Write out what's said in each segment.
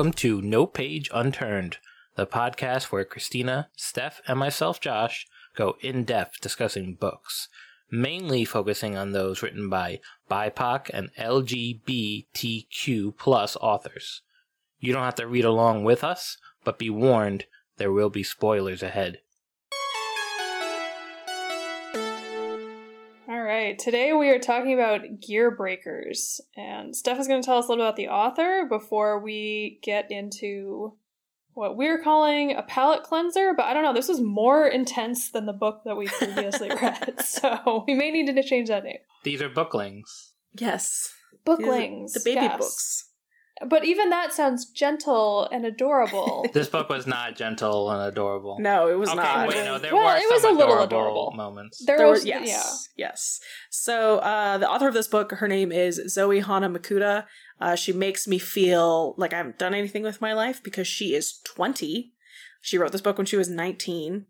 welcome to No Page Unturned, the podcast where Christina, Steph, and myself, Josh, go in depth discussing books, mainly focusing on those written by BIPOC and LGBTQ plus authors. You don't have to read along with us, but be warned, there will be spoilers ahead. Right, today we are talking about Gearbreakers, and Steph is going to tell us a little about the author before we get into what we're calling a palate cleanser. But I don't know, this was more intense than the book that we previously read, so we may need to change that name. These are booklings. Yes. Booklings, The baby yes. books. But even that sounds gentle and adorable. This book was not gentle and adorable. No, it was okay, not. wait, no, there Well, were it was some a little adorable, adorable. moments. there, There was, was, yes, yeah. yes. So uh, the author of this book, her name is Zoe Hana Mikuta. Uh, she makes me feel like I haven't done anything with my life because she is 20. She wrote this book when she was 19.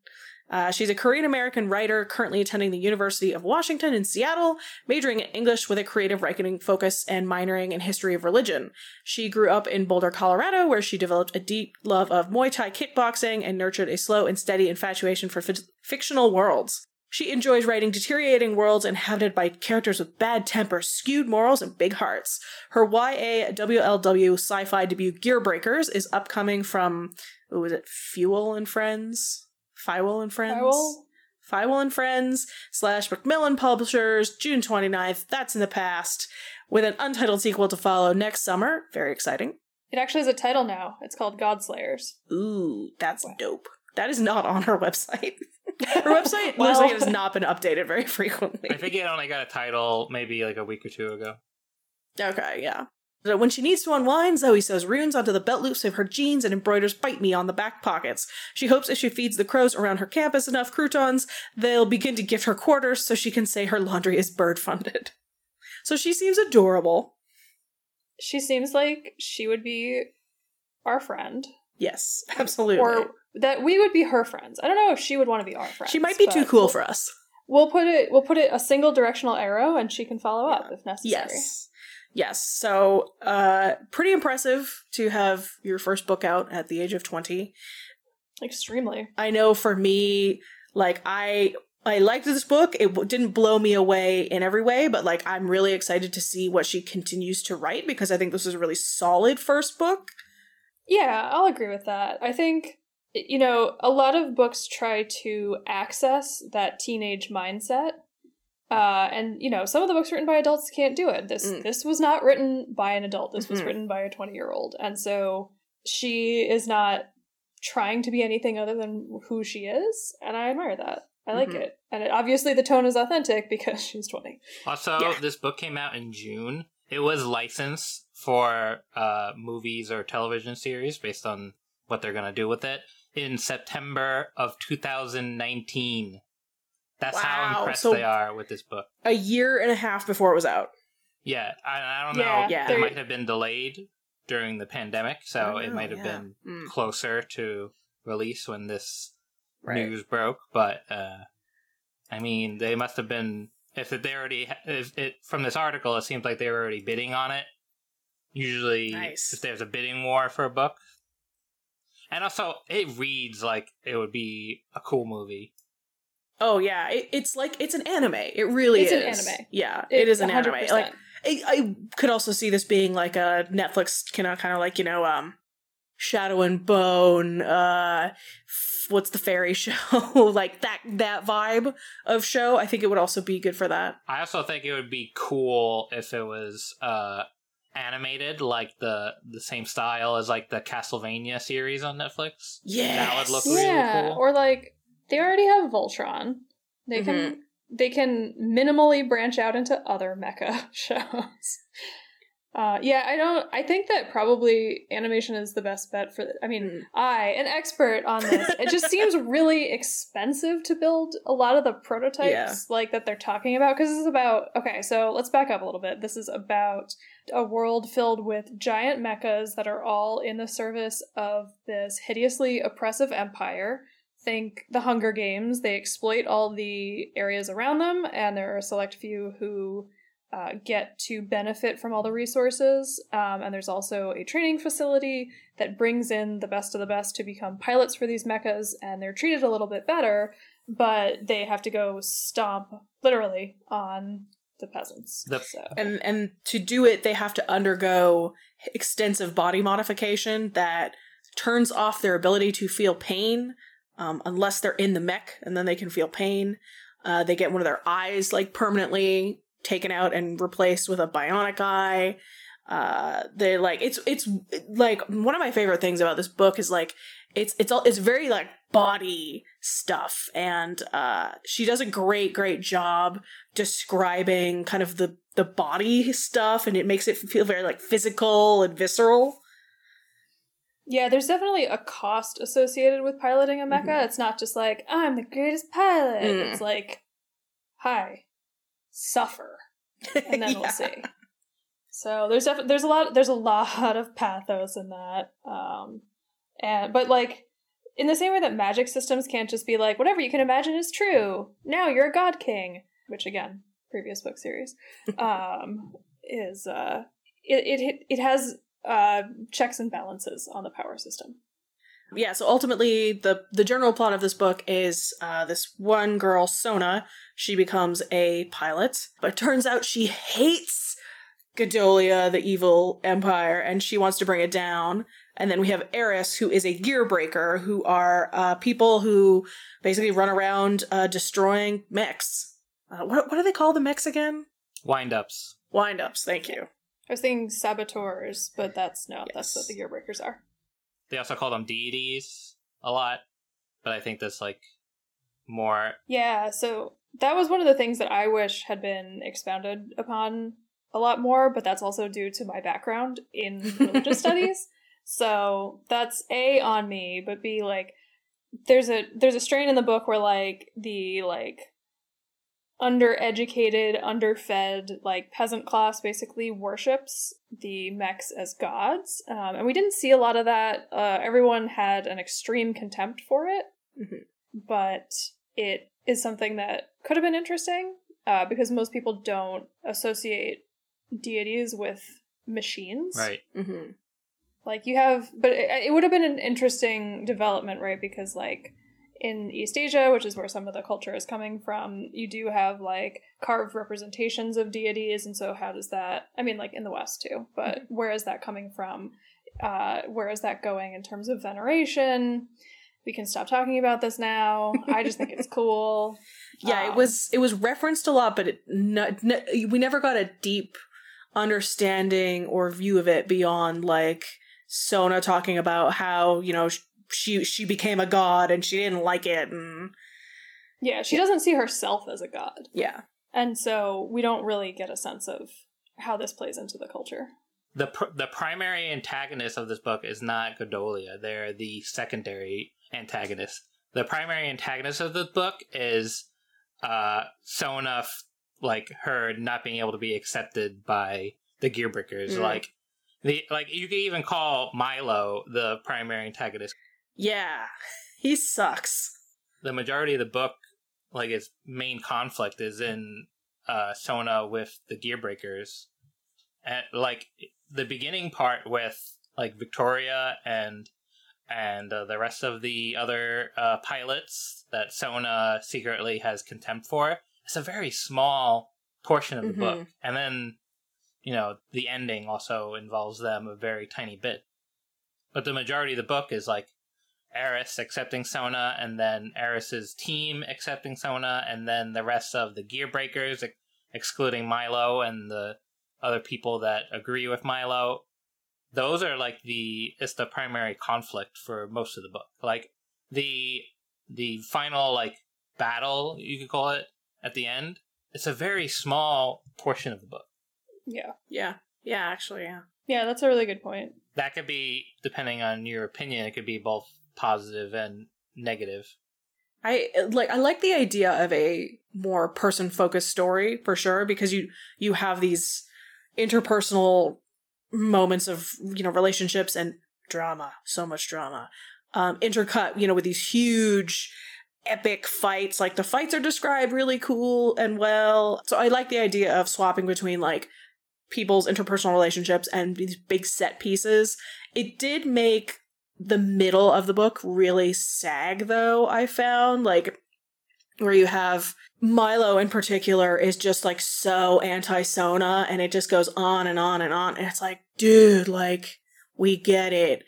Uh, she's a Korean American writer currently attending the University of Washington in Seattle, majoring in English with a creative writing focus and minoring in history of religion. She grew up in Boulder, Colorado, where she developed a deep love of Muay Thai kickboxing and nurtured a slow and steady infatuation for fi- fictional worlds. She enjoys writing deteriorating worlds inhabited by characters with bad tempers, skewed morals, and big hearts. Her YA WLW sci fi debut Gearbreakers is upcoming from, what was it, Feiwel and Friends? Feiwel and Friends? Feiwel? Feiwel and Friends slash Macmillan Publishers, June 29th. That's in the past. With an untitled sequel to follow next summer. Very exciting. It actually has a title now. It's called Godslayers. Ooh, that's dope. That is not on her website. Her website Well- looks like it has not been updated very frequently. I think it only got a title maybe like a week or two ago. Okay, yeah. So when she needs to unwind, Zoe sews runes onto the belt loops of her jeans and embroiders bite me on the back pockets. She hopes if she feeds the crows around her campus enough croutons, they'll begin to give her quarters so she can say her laundry is bird funded. So she seems adorable. She seems like she would be our friend. Yes, absolutely. Or that we would be her friends. I don't know if she would want to be our friend. she might be too cool for us. We'll put it we'll put it a single directional arrow and she can follow up if necessary. Yes. Yes. So, uh, pretty impressive to have your first book out at the age of 20. Extremely. I know for me, like I I liked this book. It didn't blow me away in every way, but like I'm really excited to see what she continues to write because I think this is a really solid first book. Yeah, I'll agree with that. I think you know, a lot of books try to access that teenage mindset. Uh, and you know, some of the books written by adults can't do it. This Mm. this was not written by an adult. This was Mhm. written by a 20-year-old. And so she is not trying to be anything other than who she is, and I admire that. I like Mhm. it. And it, obviously the tone is authentic because she's 20. Also, Yeah. this book came out in June. It was licensed for uh, movies or television series based on what they're going to do with it in September of 2019. That's how impressed so- they are with this book. A year and a half before it was out. Yeah, I, I don't Yeah, know. Yeah. It might have been delayed during the pandemic, so I it know, might have yeah. been Mm. closer to release when this Right. news broke. But uh, I mean, they must have been if they already if it from this article. It seems like they were already bidding on it. Usually, Nice. if there's a bidding war for a book, and also it reads like it would be a cool movie. Oh yeah, it, it's like it's an anime. It really is. It's an anime. Yeah, it is an anime. 100%. Like I, I could also see this being like a Netflix kind of kind of like you know um Shadow and Bone uh f- what's the fairy show like that that vibe of show I think it would also be good for that I also think it would be cool if it was uh animated like the the same style as like the Castlevania series on Netflix. Yeah, that would look Yes. really cool. or like they already have Voltron. They can Mm-hmm. they can minimally branch out into other mecha shows. Uh, yeah, I don't. I think that probably animation is the best bet for. I mean, Mm. I, an expert on this, it just seems really expensive to build a lot of the prototypes Yeah. like that they're talking about. Because this is about. Okay, so let's back up a little bit. This is about a world filled with giant mechas that are all in the service of this hideously oppressive empire. Think the Hunger Games. They exploit all the areas around them, and there are a select few who uh, get to benefit from all the resources. Um, and there's also a training facility that brings in the best of the best to become pilots for these mechas, and they're treated a little bit better, but they have to go stomp literally on the peasants. The- so. and and to do it they have to undergo extensive body modification that turns off their ability to feel pain um, unless they're in the mech and then they can feel pain. Uh, they get one of their eyes like permanently taken out and replaced with a bionic eye. Uh, they like it's it's like one of my favorite things about this book is like it's it's all it's very like body stuff. And uh she does a great great job describing kind of the the body stuff and it makes it feel very like physical and visceral Yeah, there's definitely a cost associated with piloting a mecha. Mhm. It's not just like, I'm the greatest pilot. Mm. It's like, hi, suffer. And then Yeah. we'll see. So there's def- there's a lot there's a lot of pathos in that. Um and but like in the same way that magic systems can't just be like whatever you can imagine is true. Now you're a god king, which again, previous book series, um is uh it it it has uh checks and balances on the power system. yeah so ultimately the the general plot of this book is uh this one girl sona she becomes a pilot but it turns out she hates Godolia, the evil empire, and she wants to bring it down. And then we have Eris, who is a gear breaker, who are uh, people who basically run around uh, destroying mechs. Uh, what, what do they call the mechs again? Wind ups. Windups, thank you. I was thinking saboteurs, but that's no, that's what the gear breakers are. They also call them deities a lot, but I think that's like more. Yeah, so that was one of the things that I wish had been expounded upon a lot more, but that's also due to my background in religious studies. So that's A on me, but B like there's a there's a strain in the book where like the like undereducated, underfed, like peasant class basically worships the mechs as gods. Um, and we didn't see a lot of that. Uh, everyone had an extreme contempt for it, Mhm. but it is something that could have been interesting uh, because most people don't associate deities with machines. Right. hmm Like you have, but it, it would have been an interesting development, right? Because like in East Asia, which is where some of the culture is coming from, you do have like carved representations of deities, and so how does that? I mean, like in the West too, but where is that coming from? Uh, where is that going in terms of veneration? We can stop talking about this now. I just think it's cool. Yeah, it Um, was it was referenced a lot, but it n- n- we never got a deep understanding or view of it beyond like Sona talking about how you know she she became a god and she didn't like it, and Yeah, she doesn't see herself as a god. yeah, And so we don't really get a sense of how this plays into the culture. The pr- the primary antagonist of this book is not Godolia. They're the secondary antagonist. The primary antagonist of the book is uh Sona, f- like her not being able to be accepted by the Gearbreakers. Mm. Like the like you could even call Milo the primary antagonist. Yeah, he sucks. The majority of the book, like its main conflict, is in uh Sona with the Gearbreakers, and like the beginning part with like Victoria and and uh, the rest of the other uh, pilots that Sona secretly has contempt for. It's a very small portion of the Mhm. book, and then you know the ending also involves them a very tiny bit. But the majority of the book is like Eris accepting Sona, and then Eris's team accepting Sona, and then the rest of the Gear Breakers, ex- excluding Milo and the other people that agree with Milo. Those are like the it's the primary conflict for most of the book. Like the the final like battle you could call it at the end. It's a very small portion of the book. Yeah. Yeah, yeah, actually, yeah. Yeah, that's a really good point. That could be depending on your opinion. It could be both positive and negative. I like I like the idea of a more person focused story for sure because you you have these interpersonal moments of you know relationships and drama so much drama um intercut you know with these huge epic fights. Like the fights are described really cool and well. So I like the idea of swapping between like people's interpersonal relationships and these big set pieces. It did make the middle of the book really sag though, I found. Like where you have Milo in particular is just like so anti Sona and it just goes on and on and on. And it's like, dude, like, we get it.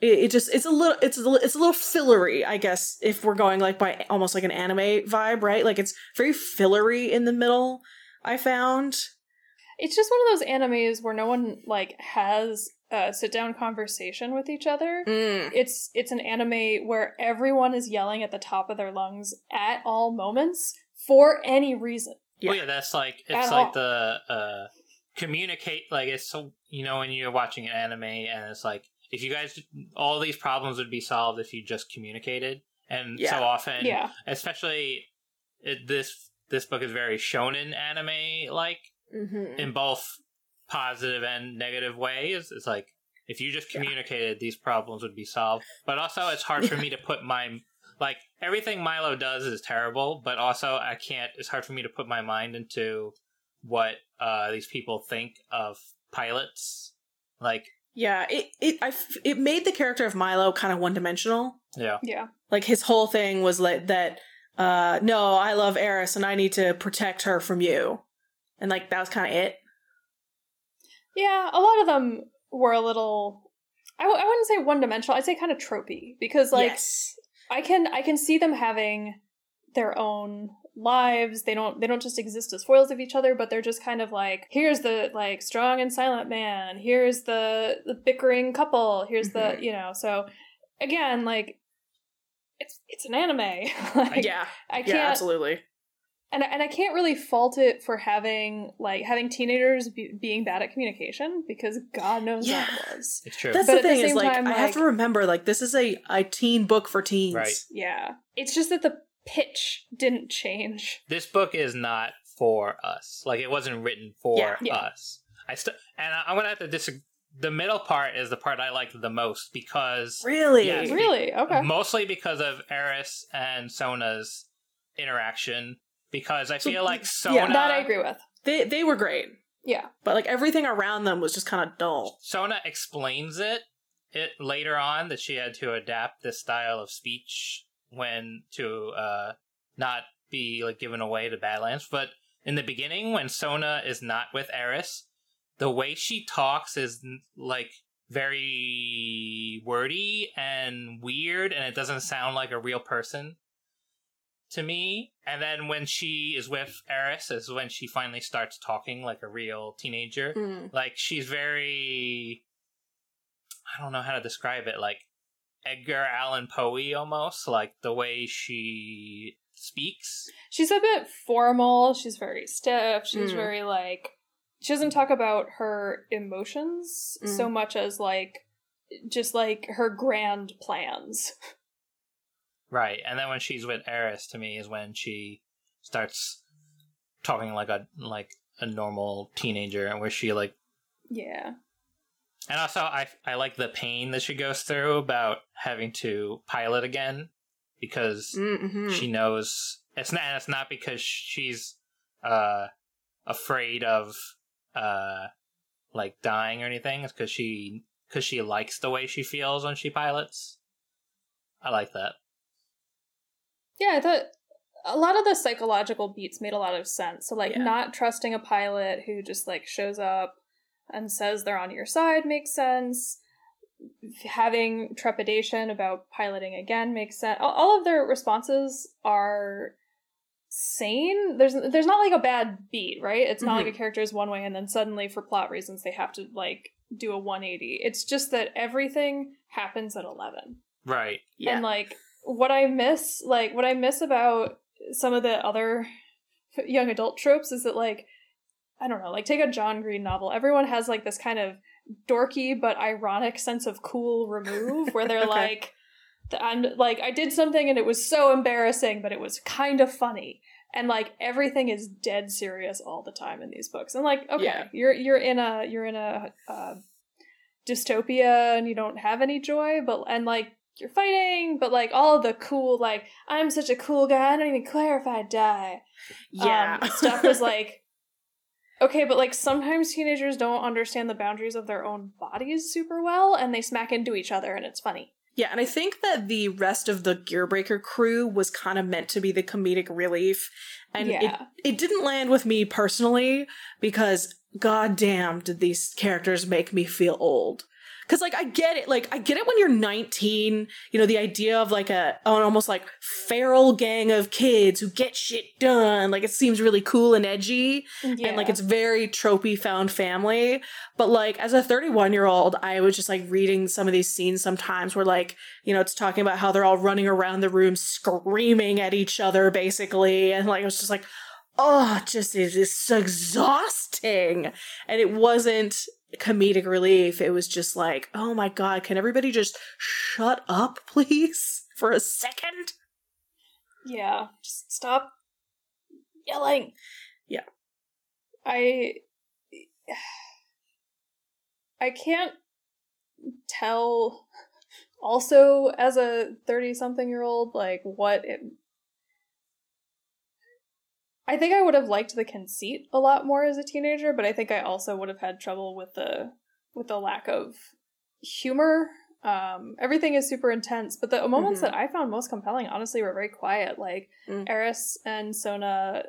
It, it just it's a little it's a, it's a little fillery, I guess, if we're going like by almost like an anime vibe, right? Like it's very fillery in the middle, I found. It's just one of those animes where no one like has a sit down conversation with each other. Mm. It's it's an anime where everyone is yelling at the top of their lungs at all moments for any reason. Well, Yeah. yeah, that's like it's At like all. the uh communicate like it's so you know when you're watching an anime and it's like if you guys all these problems would be solved if you just communicated and Yeah. so often yeah. especially it, this this book is very shonen anime like Mm-hmm. in both positive and negative ways it's like if you just Yeah. communicated these problems would be solved but also it's hard for me to put my like everything Milo does is terrible, but also I can't. It's hard for me to put my mind into what uh, these people think of pilots. Like, Yeah, it it I f- it made the character of Milo kind of one dimensional. yeah, Yeah. Like his whole thing was like that. Uh, no, I love Eris and I need to protect her from you, and like that was kind of it. Yeah, a lot of them were a little I, w- I wouldn't say one dimensional. I'd say kind of tropey because like yes. I can I can see them having their own lives. They don't they don't just exist as foils of each other, but they're just kind of like here's the like strong and silent man. Here's the the bickering couple. Here's the Mhm. you know. So again, like it's it's an anime. like, yeah, I can't absolutely. And I- and I can't really fault it for having like having teenagers be, being bad at communication because God knows Yeah. that was. it's true. That's But the at the is same like time, I have to remember like this is a a teen book for teens. Right. Yeah, it's just that the pitch didn't change. this book is not for us. Like, it wasn't written for Yeah. Yeah. us. I still, and I- I'm gonna have to disagree. The middle part is the part I liked the most because Really? Yes. Really? Okay. mostly because of Eris and Sona's interaction. Because I So, feel like Sona. yeah, that I agree with. They they were great, Yeah. but like everything around them was just kind of dull. Sona explains it it later on that she had to adapt this style of speech when to uh not be like given away to Badlands. But in the beginning, when Sona is not with Eris, the way she talks is like very wordy and weird, and it doesn't sound like a real person to me. And then when she is with Eris, is when she finally starts talking like a real teenager Mm. like she's very i don't know how to describe it like edgar allan poe almost like the way she speaks She's a bit formal. She's very stiff. She's Mm. very like she doesn't talk about her emotions Mm. so much as like just like her grand plans. right and then when she's with eris to me is when she starts talking like a like a normal teenager and where she like Yeah. and also i i like the pain that she goes through about having to pilot again because Mm-hmm. she knows it's not and it's not because she's uh afraid of uh like dying or anything it's because she because she likes the way she feels when she pilots i like that Yeah, I thought a lot of the psychological beats made a lot of sense. So like Yeah. not trusting a pilot who just like shows up and says they're on your side makes sense. Having trepidation about piloting again makes sense. All- All of their responses are sane. There's there's not like a bad beat, right? It's not Mhm. like a character is one way and then suddenly for plot reasons they have to like do a 180. It's just that everything happens at 11. right yeah. And like what I miss, like what I miss about some of the other young adult tropes is that like I don't know, like take a John Green novel. Everyone has like this kind of dorky but ironic sense of cool remove where they're Okay. like I'm like I did something and it was so embarrassing but it was kind of funny. And like everything is dead serious all the time in these books. And like okay, Yeah. you're you're in a you're in a uh, dystopia and you don't have any joy, but and like you're fighting, but like all the cool, like I'm such a cool guy. I don't even care if I die. Yeah. um, stuff was like okay, but like sometimes teenagers don't understand the boundaries of their own bodies super well, and they smack into each other, and it's funny. Yeah, and I think that the rest of the Gearbreaker crew was kind of meant to be the comedic relief. And Yeah. it, it didn't land with me personally because goddamn did these characters make me feel old. Cause like I get it, like I get it when you're 19, you know, the idea of like a an almost like feral gang of kids who get shit done. Like it seems really cool and edgy Yeah. and like it's very tropey found family but like as a 31 year old i was just like reading some of these scenes sometimes where like you know it's talking about how they're all running around the room screaming at each other basically and like it was just like oh just it is exhausting and it wasn't comedic relief it was just like oh my god can everybody just shut up please for a second Yeah, just stop yelling. Yeah. I I can't tell also as a 30 something year old like what it I think I would have liked the conceit a lot more as a teenager, but I think I also would have had trouble with the with the lack of humor. Um, everything is super intense, but the moments Mhm. that I found most compelling, honestly, were very quiet. Like Mm. Eris and Sona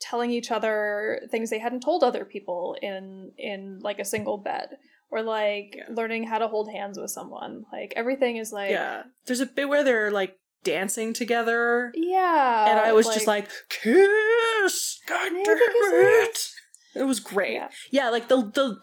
telling each other things they hadn't told other people in in like a single bed, or like Yeah. learning how to hold hands with someone. Like everything is like yeah there's a bit where they're like dancing together yeah, and I was just like, kiss, god damn it. It was great. Yeah. Yeah, like the the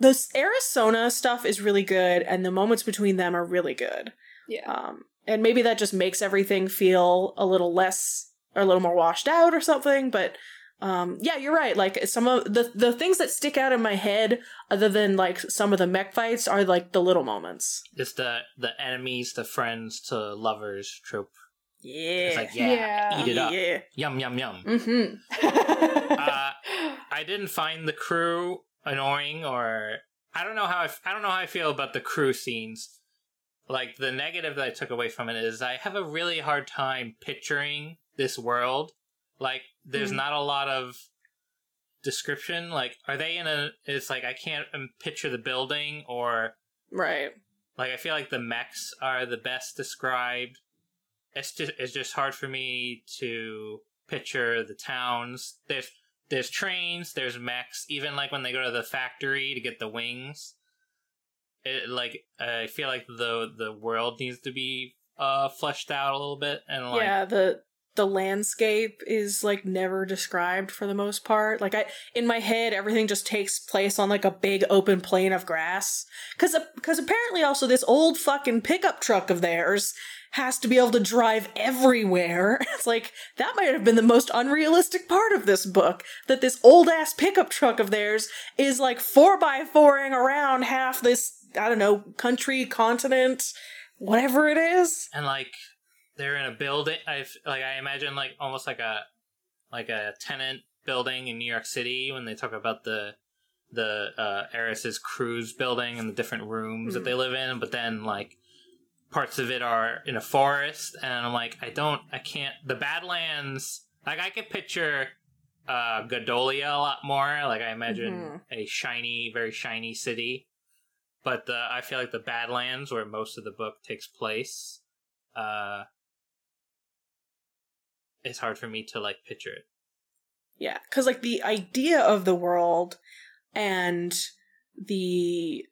the Arizona stuff is really good, and the moments between them are really good. yeah, Um, and maybe that just makes everything feel a little less or a little more washed out or something. But um, yeah, you're right. Like some of the the things that stick out in my head, other than like some of the mech fights, are like the little moments. It's the the enemies the friends to lovers trope. Yeah. It's like yeah, Yeah. eat it up. Yeah. Yum yum yum. Mm-hmm. Uh, I didn't find the crew annoying or I don't know how I, f- I don't know how I feel about the crew scenes. Like the negative that I took away from it is I have a really hard time picturing this world. Like there's Mhm. not a lot of description. Like are they in a? It's like I can't um, picture the building or Right. like I feel like the mechs are the best described. It's just it's just hard for me to picture the towns. There's there's trains, there's mechs. Even like when they go to the factory to get the wings, it like I feel like the the world needs to be uh fleshed out a little bit and like yeah the the landscape is like never described for the most part. Like i in my head everything just takes place on like a big open plain of grass. Because because apparently also this old fucking pickup truck of theirs has to be able to drive everywhere. It's like that might have been the most unrealistic part of this book that this old ass pickup truck of theirs is like four by fouring around half this i don't know country continent whatever it is. And like they're in a building. I like I imagine like almost like a like a tenant building in New York City when they talk about the the uh Eris's crew's building and the different rooms that Mhm. they live in, but then like parts of it are in a forest, and I'm like I don't I can't the Badlands like I could picture uh Godolia a lot more. Like I imagine Mhm. a shiny, very shiny city. But the, I feel like the Badlands, where most of the book takes place, uh, it's hard for me to like picture it. Yeah, because like the idea of the world and the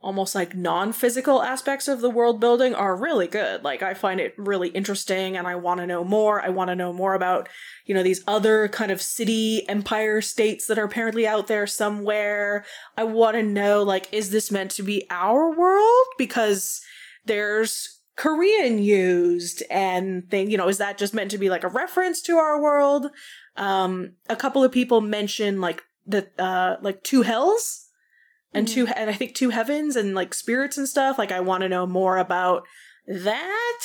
almost like non-physical aspects of the world building are really good. Like I find it really interesting and I want to know more. I want to know more about, you know, these other kind of city empire states that are apparently out there somewhere. I want to know like is this meant to be our world because there's Korean used and thing, you know, is that just meant to be like a reference to our world? Um a couple of people mention like the uh like two hells and two and I think two heavens and like spirits and stuff. Like I want to know more about that.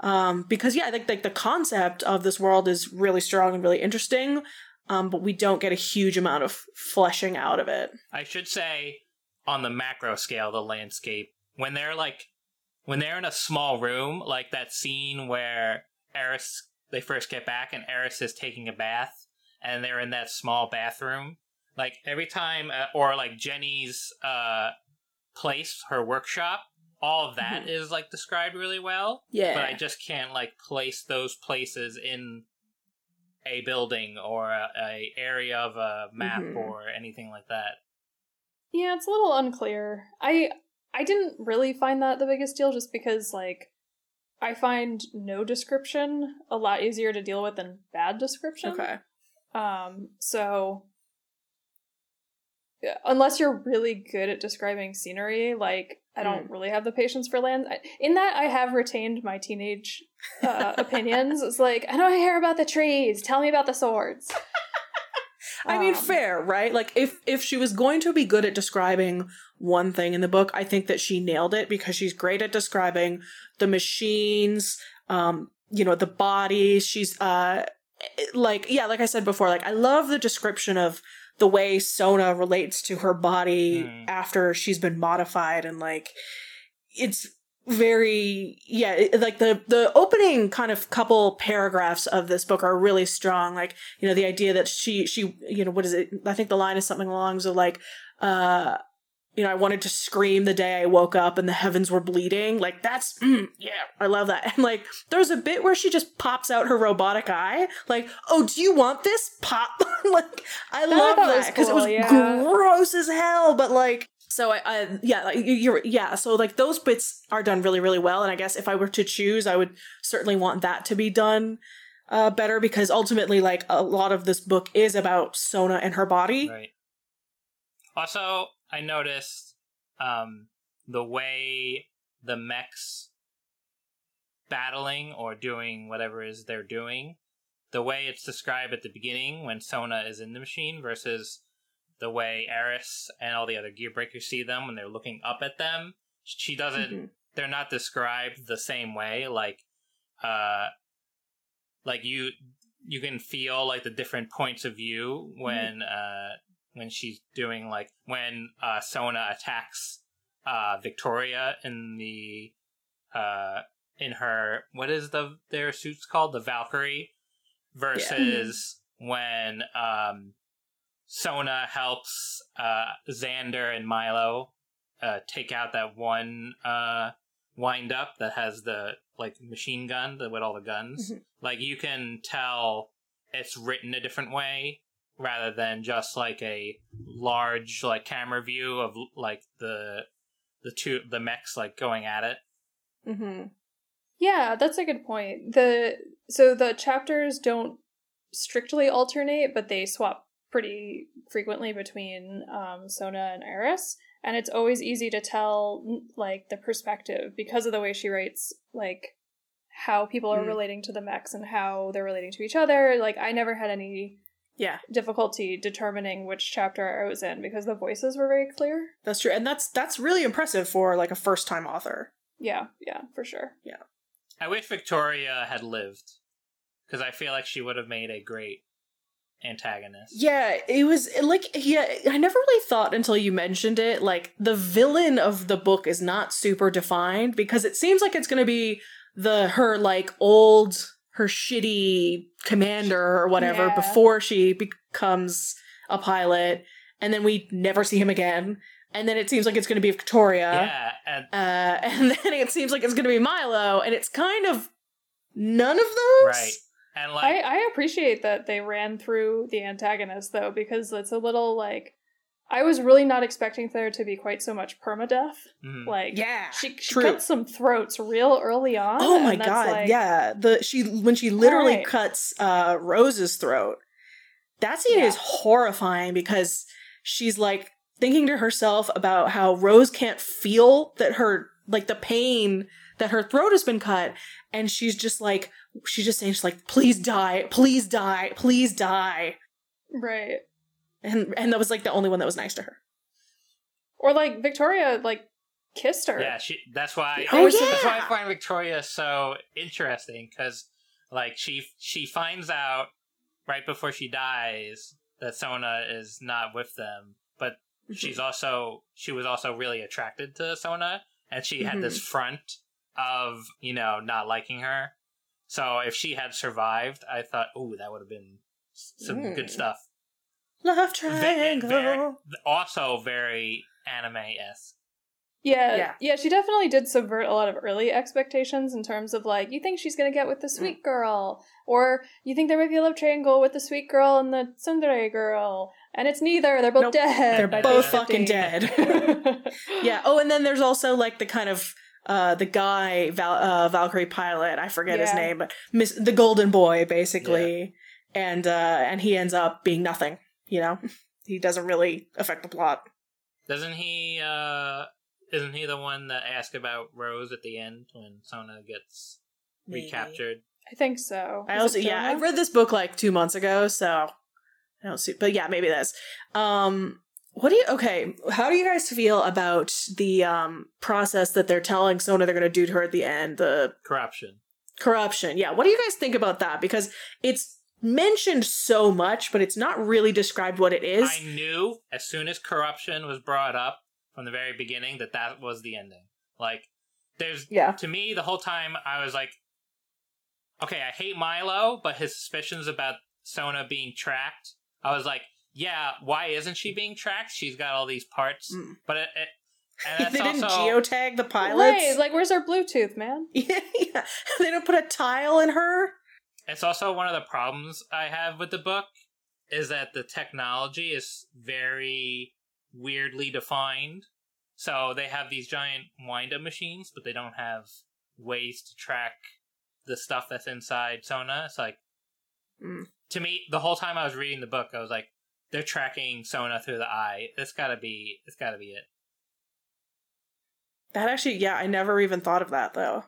Um because yeah, I think like the concept of this world is really strong and really interesting. Um but we don't get a huge amount of fleshing out of it. I should say, on the macro scale, the landscape when they're like when they're in a small room, like that scene where Eris they first get back and Eris is taking a bath and they're in that small bathroom. Like every time, uh, or like Jenny's uh, place, her workshop, all of that is like described really well. Yeah. But I just can't like place those places in a building or a, a area of a map Mhm. or anything like that. Yeah, it's a little unclear. I I didn't really find that the biggest deal just because like I find no description a lot easier to deal with than bad description. Okay. Um so unless you're really good at describing scenery, like I don't really have the patience for land. In that, I have retained my teenage uh, opinions. It's like I don't care about the trees. Tell me about the swords. I mean, Um, fair, right? Like if if she was going to be good at describing one thing in the book, I think that she nailed it because she's great at describing the machines, um, you know, the bodies. She's uh like yeah, like I said before, like I love the description of the way Sona relates to her body Hmm. after she's been modified and like it's very yeah like the the opening kind of couple paragraphs of this book are really strong. Like you know the idea that she she you know what is it? I think the line is something along so like uh you know i wanted to scream the day i woke up and the heavens were bleeding. Like that's mm, yeah i love that. And like there's a bit where she just pops out her robotic eye. Like oh do you want this? Pop. Like i love thought it was that because it was yeah. gross as hell but like so I, I yeah like you- you're yeah so like those bits are done really really well and i guess if i were to choose i would certainly want that to be done uh better because ultimately like a lot of this book is about sona and her body Right. Also, I noticed um, the way the mechs battling or doing whatever it is they're doing, the way it's described at the beginning when Sona is in the machine versus the way Eris and all the other Gearbreakers see them when they're looking up at them. She doesn't. Mhm. They're not described the same way. Like, uh, like you you can feel like the different points of view when uh when she's doing like when uh Sona attacks uh Victoria in the uh in her what is the their suits called the Valkyrie versus when um Sona helps uh Xander and Milo uh take out that one uh wind up that has the like machine gun the, with all the guns Mhm. like you can tell it's written a different way rather than just like a large like camera view of like the the two the mechs like going at it mm-hmm. Yeah, that's a good point. The so the chapters don't strictly alternate, but they swap pretty frequently between um, Sona and Eris, and it's always easy to tell like the perspective because of the way she writes like how people are Mm. relating to the mechs and how they're relating to each other. Like I never had any yeah difficulty determining which chapter I was in because the voices were very clear. that's true and that's that's really impressive for like a first time author Yeah, yeah, for sure. Yeah. I wish victoria had lived because i feel like she would have made a great antagonist. Yeah, it was like yeah, I never really thought until you mentioned it like the villain of the book is not super defined because it seems like it's going to be the her like old her shitty commander or whatever Yeah. before she becomes a pilot and then we never see him again and then it seems like it's going to be Victoria. Yeah and uh and then it seems like it's going to be Milo and it's kind of none of those? Right and like I, I appreciate that they ran through the antagonist though, because it's a little like I was really not expecting there to be quite so much permadeath. mhm. Like yeah she, she true. cuts some throats real early on. Oh my god, like- yeah. The she when she literally Alright. cuts uh Rose's throat. That scene Yeah. is horrifying because she's like thinking to herself about how Rose can't feel that her like the pain that her throat has been cut and she's just like she's just saying she's like please die, please die, please die. Right. And and that was like the only one that was nice to her. Or like Victoria like kissed her. Yeah, she. That's why. Oh, yeah. That's why I find Victoria so interesting because, like, she she finds out right before she dies that Sona is not with them, but Mm-hmm. she's also she was also really attracted to Sona, and she had this front of you know not liking her. So if she had survived, I thought, oh, that would have been some Mm. good stuff. Love triangle. very- also very anime esque. Yeah, Yeah. yeah, she definitely did subvert a lot of early expectations in terms of like, you think she's gonna get with the sweet girl, or you think there might be a love triangle with the sweet girl and the tsundere girl, and it's neither. They're both Nope. dead. They're both fucking dead. yeah. Oh, and then there's also like the kind of uh the guy Val- uh, Valkyrie pilot. I forget his name, but Miss the Golden Boy basically, and uh and he ends up being nothing. You know, he doesn't really affect the plot. Doesn't he? uh Isn't he the one that asked about Rose at the end when Sona gets Maybe. recaptured? I think so. I Is also yeah, I read this book like two months ago, so I don't see. But yeah, maybe this. Um, what do you? Okay, how do you guys feel about the um process that they're telling Sona they're going to do to her at the end? The Corruption. corruption. Yeah, what do you guys think about that? Because it's mentioned so much, but it's not really described what it is. I knew as soon as corruption was brought up from the very beginning that that was the ending. Like, there's Yeah. to me the whole time I was like, okay, I hate Milo, but his suspicions about Sona being tracked, I was like, yeah, why isn't she being tracked? She's got all these parts, Mm. but it, it and they didn't also geotag the pilots. Right, like where's our Bluetooth, man? yeah, yeah. they don't put a tile in her. it's also one of the problems I have with the book is that the technology is very weirdly defined. So they have these giant wind-up machines, but they don't have ways to track the stuff that's inside Sona. It's like Mm. to me, the whole time I was reading the book, I was like, they're tracking Sona through the eye. It's gotta be. It's gotta be it. That actually, yeah, I never even thought of that though.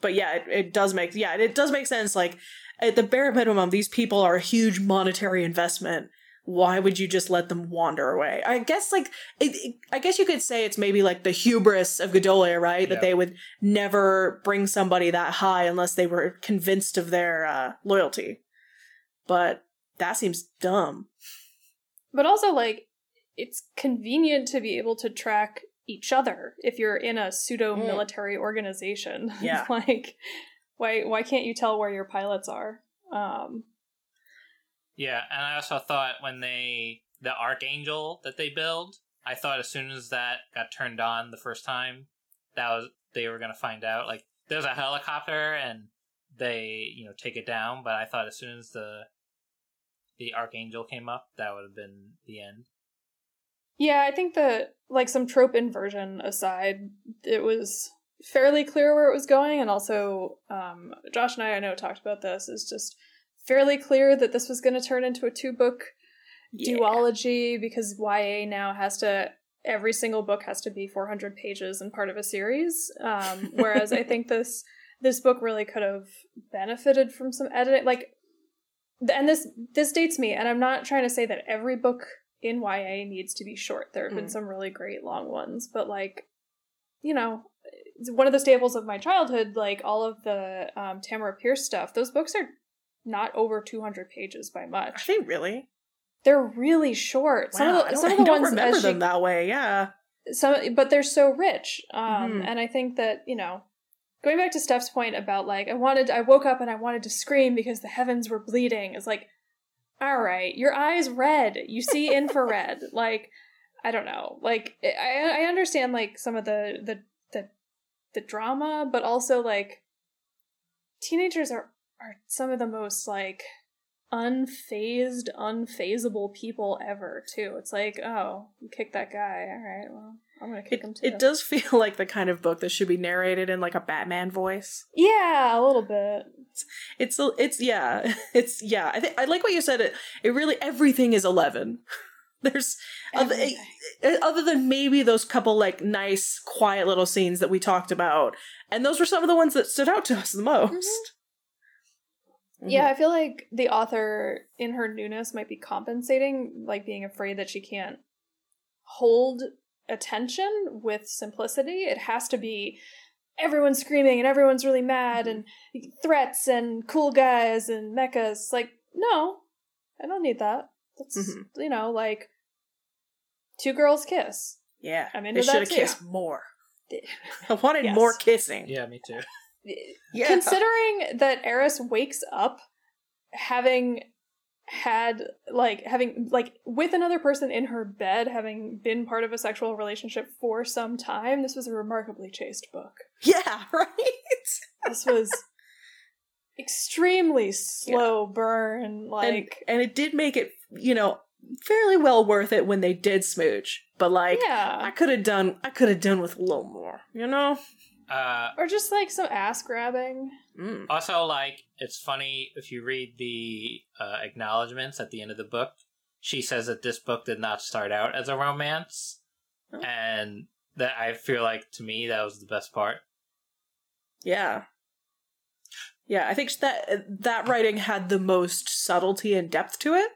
But yeah, it, it does make yeah, it does make sense. Like at the bare minimum, these people are a huge monetary investment. Why would you just let them wander away? I guess like it, it- I guess you could say it's maybe like the hubris of Godole, right? That they would never bring somebody that high unless they were convinced of their uh, loyalty. But that seems dumb. But also, like, it's convenient to be able to track each other if you're in a pseudo military organization. Yeah. like, why why can't you tell where your pilots are? Um, Yeah, and I also thought when they the archangel that they build, I thought as soon as that got turned on the first time, that was they were gonna find out. Like there's a helicopter and they you know take it down, but I thought as soon as the the archangel came up, that would have been the end. yeah, I think that like some trope inversion aside, it was fairly clear where it was going, and also um, Josh and I, I know talked about this. Is just fairly clear that this was going to turn into a two book Yeah. duology because YA now has to every single book has to be 400 pages and part of a series um, whereas I think this this book really could have benefited from some editing like and this this dates me and I'm not trying to say that every book in YA needs to be short there have been Mm. some really great long ones but like you know one of the staples of my childhood like all of the um, Tamora Pierce stuff those books are not over 200 pages by Are much they really? they're really short. Some Wow, of I the some of I the don't ones remember them that way. Yeah. some, but they're so rich. Um, Mhm. and I think that you know, going back to Steph's point about like I wanted, I woke up and I wanted to scream because the heavens were bleeding. It's like, all right, your eyes red, you see infrared. like, I don't know. Like, I I understand like some of the the the the drama, but also like teenagers are are some of the most like unfazed, unfazable people ever too. It's like, oh, you kicked that guy. All right, well, I'm gonna kick It, him too. it does feel like the kind of book that should be narrated in like a Batman voice. Yeah, a little bit. It's a- it's yeah, it's yeah. I think I like what you said. It it really everything is eleven. There's other, eh, eh, other than maybe those couple like nice quiet little scenes that we talked about, and those were some of the ones that stood out to us the mm-hmm. most. Yeah, mm-hmm. I feel like the author, in her newness, might be compensating, like being afraid that she can't hold attention with simplicity. It has to be everyone's screaming and everyone's really mad and threats and cool guys and mechas. Like, no, I don't need that. That's, Mhm. you know, like two girls kiss. yeah. I'm into they that should have kissed more. I wanted Yes. more kissing. Yeah, me too. Yeah. Considering that Eris wakes up having had like having like with another person in her bed having been part of a sexual relationship for some time this was a remarkably chaste book yeah, right. this was extremely slow burn like and, and it did make it, you know, fairly well worth it when they did smooch. But like, yeah. I could have done, I could have done with a little more. You know. Uh, or just like some ass grabbing Mm. also, like, it's funny if you read the uh, acknowledgments at the end of the book. She says that this book did not start out as a romance, Oh. and that I feel like to me that was the best part. Yeah. Yeah, I think that that writing had the most subtlety and depth to it.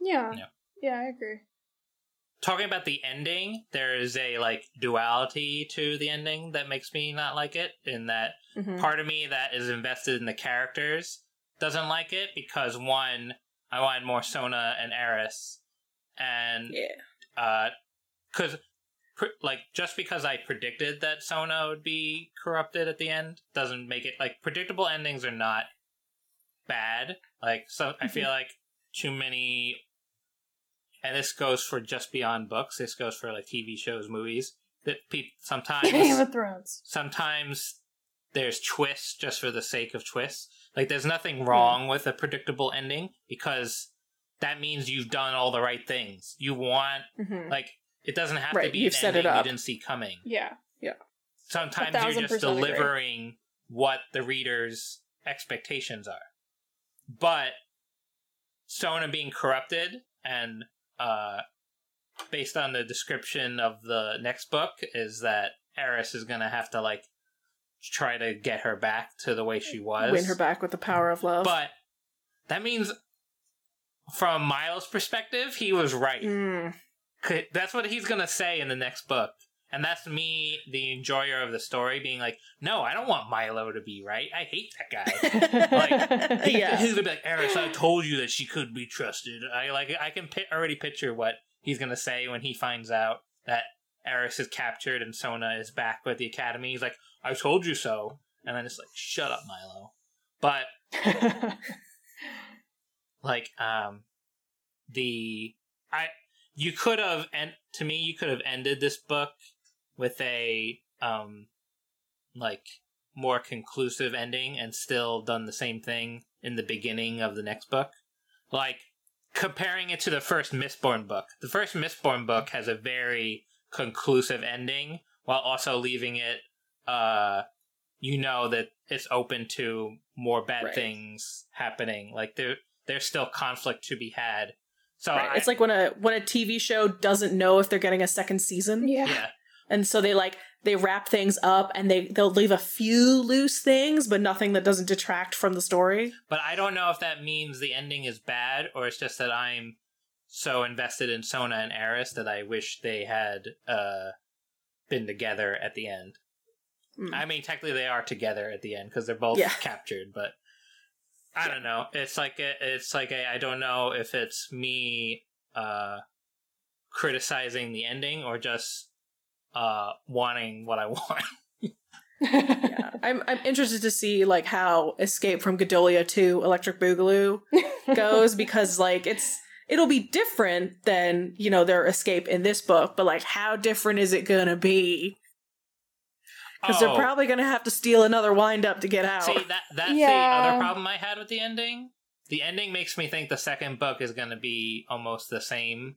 yeah Yeah. yeah i agree talking about the ending there is a like duality to the ending that makes me not like it in that Mhm. part of me that is invested in the characters doesn't like it because one i wanted more sona and eris and Yeah. uh because pr- like just because i predicted that sona would be corrupted at the end doesn't make it like predictable endings are not bad like so i feel like too many and this goes for just beyond books this goes for like tv shows movies that people sometimes game of thrones sometimes there's twists just for the sake of twists. Like there's nothing wrong with a predictable ending because that means you've done all the right things. You want Mhm. like it doesn't have to be you've an set it ending up. you didn't see coming. yeah yeah. Sometimes you're just percent agree. delivering what the reader's expectations are. But Sona being corrupted and uh based on the description of the next book is that Eris is gonna have to like try to get her back to the way she was. Win her back with the power of love. But that means from Milo's perspective, he was right. Mm. That's what he's gonna say in the next book. And that's me, the enjoyer of the story, being like, no, I don't want Milo to be right. I hate that guy. He- Yeah. He's gonna be like, Eris, I told you that she could be trusted. I like I can pi- already picture what he's gonna say when he finds out that Eris is captured and Sona is back with the academy. He's like, I told you so. And then it's like, shut up, Milo. But like um the I you could have and to me you could have ended this book with a um like more conclusive ending and still done the same thing in the beginning of the next book. Like comparing it to the first Mistborn book. The first Mistborn book has a very conclusive ending while also leaving it uh you know that it's open to more bad Right. things happening. Like there there's still conflict to be had. So Right. I, It's like when a when a TV show doesn't know if they're getting a second season, yeah yeah. And so they like they wrap things up and they they'll leave a few loose things, but nothing that doesn't detract from the story. But I don't know if that means the ending is bad or it's just that I'm so invested in Sona and Eris that I wish they had uh been together at the end. Mm. I mean, technically they are together at the end because they're both Yeah. captured, but I don't know. It's like a, it's like a, I don't know if it's me uh criticizing the ending or just uh wanting what I want. yeah. I'm I'm interested to see like how Escape from Godolia to Electric Boogaloo goes because like it's it'll be different than, you know, their escape in this book, but like how different is it going to be? Cuz Oh. they're probably going to have to steal another wind up to get out. See that that's the other problem I had with the ending. The ending makes me think the second book is going to be almost the same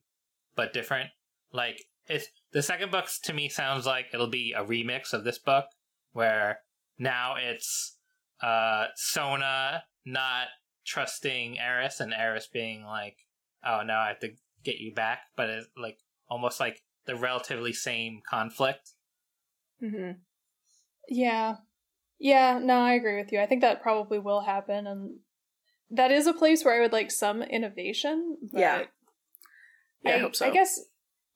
but different. Like it's the second book to me sounds like it'll be a remix of this book where now it's uh Sona not trusting Eris and Eris being like, "Oh, no, I have to get you back," but it's like almost like the relatively same conflict. Mhm. Yeah. Yeah, no, I agree with you. I think that probably will happen and that is a place where I would like some innovation. But Yeah. Yeah, I, hope so. I guess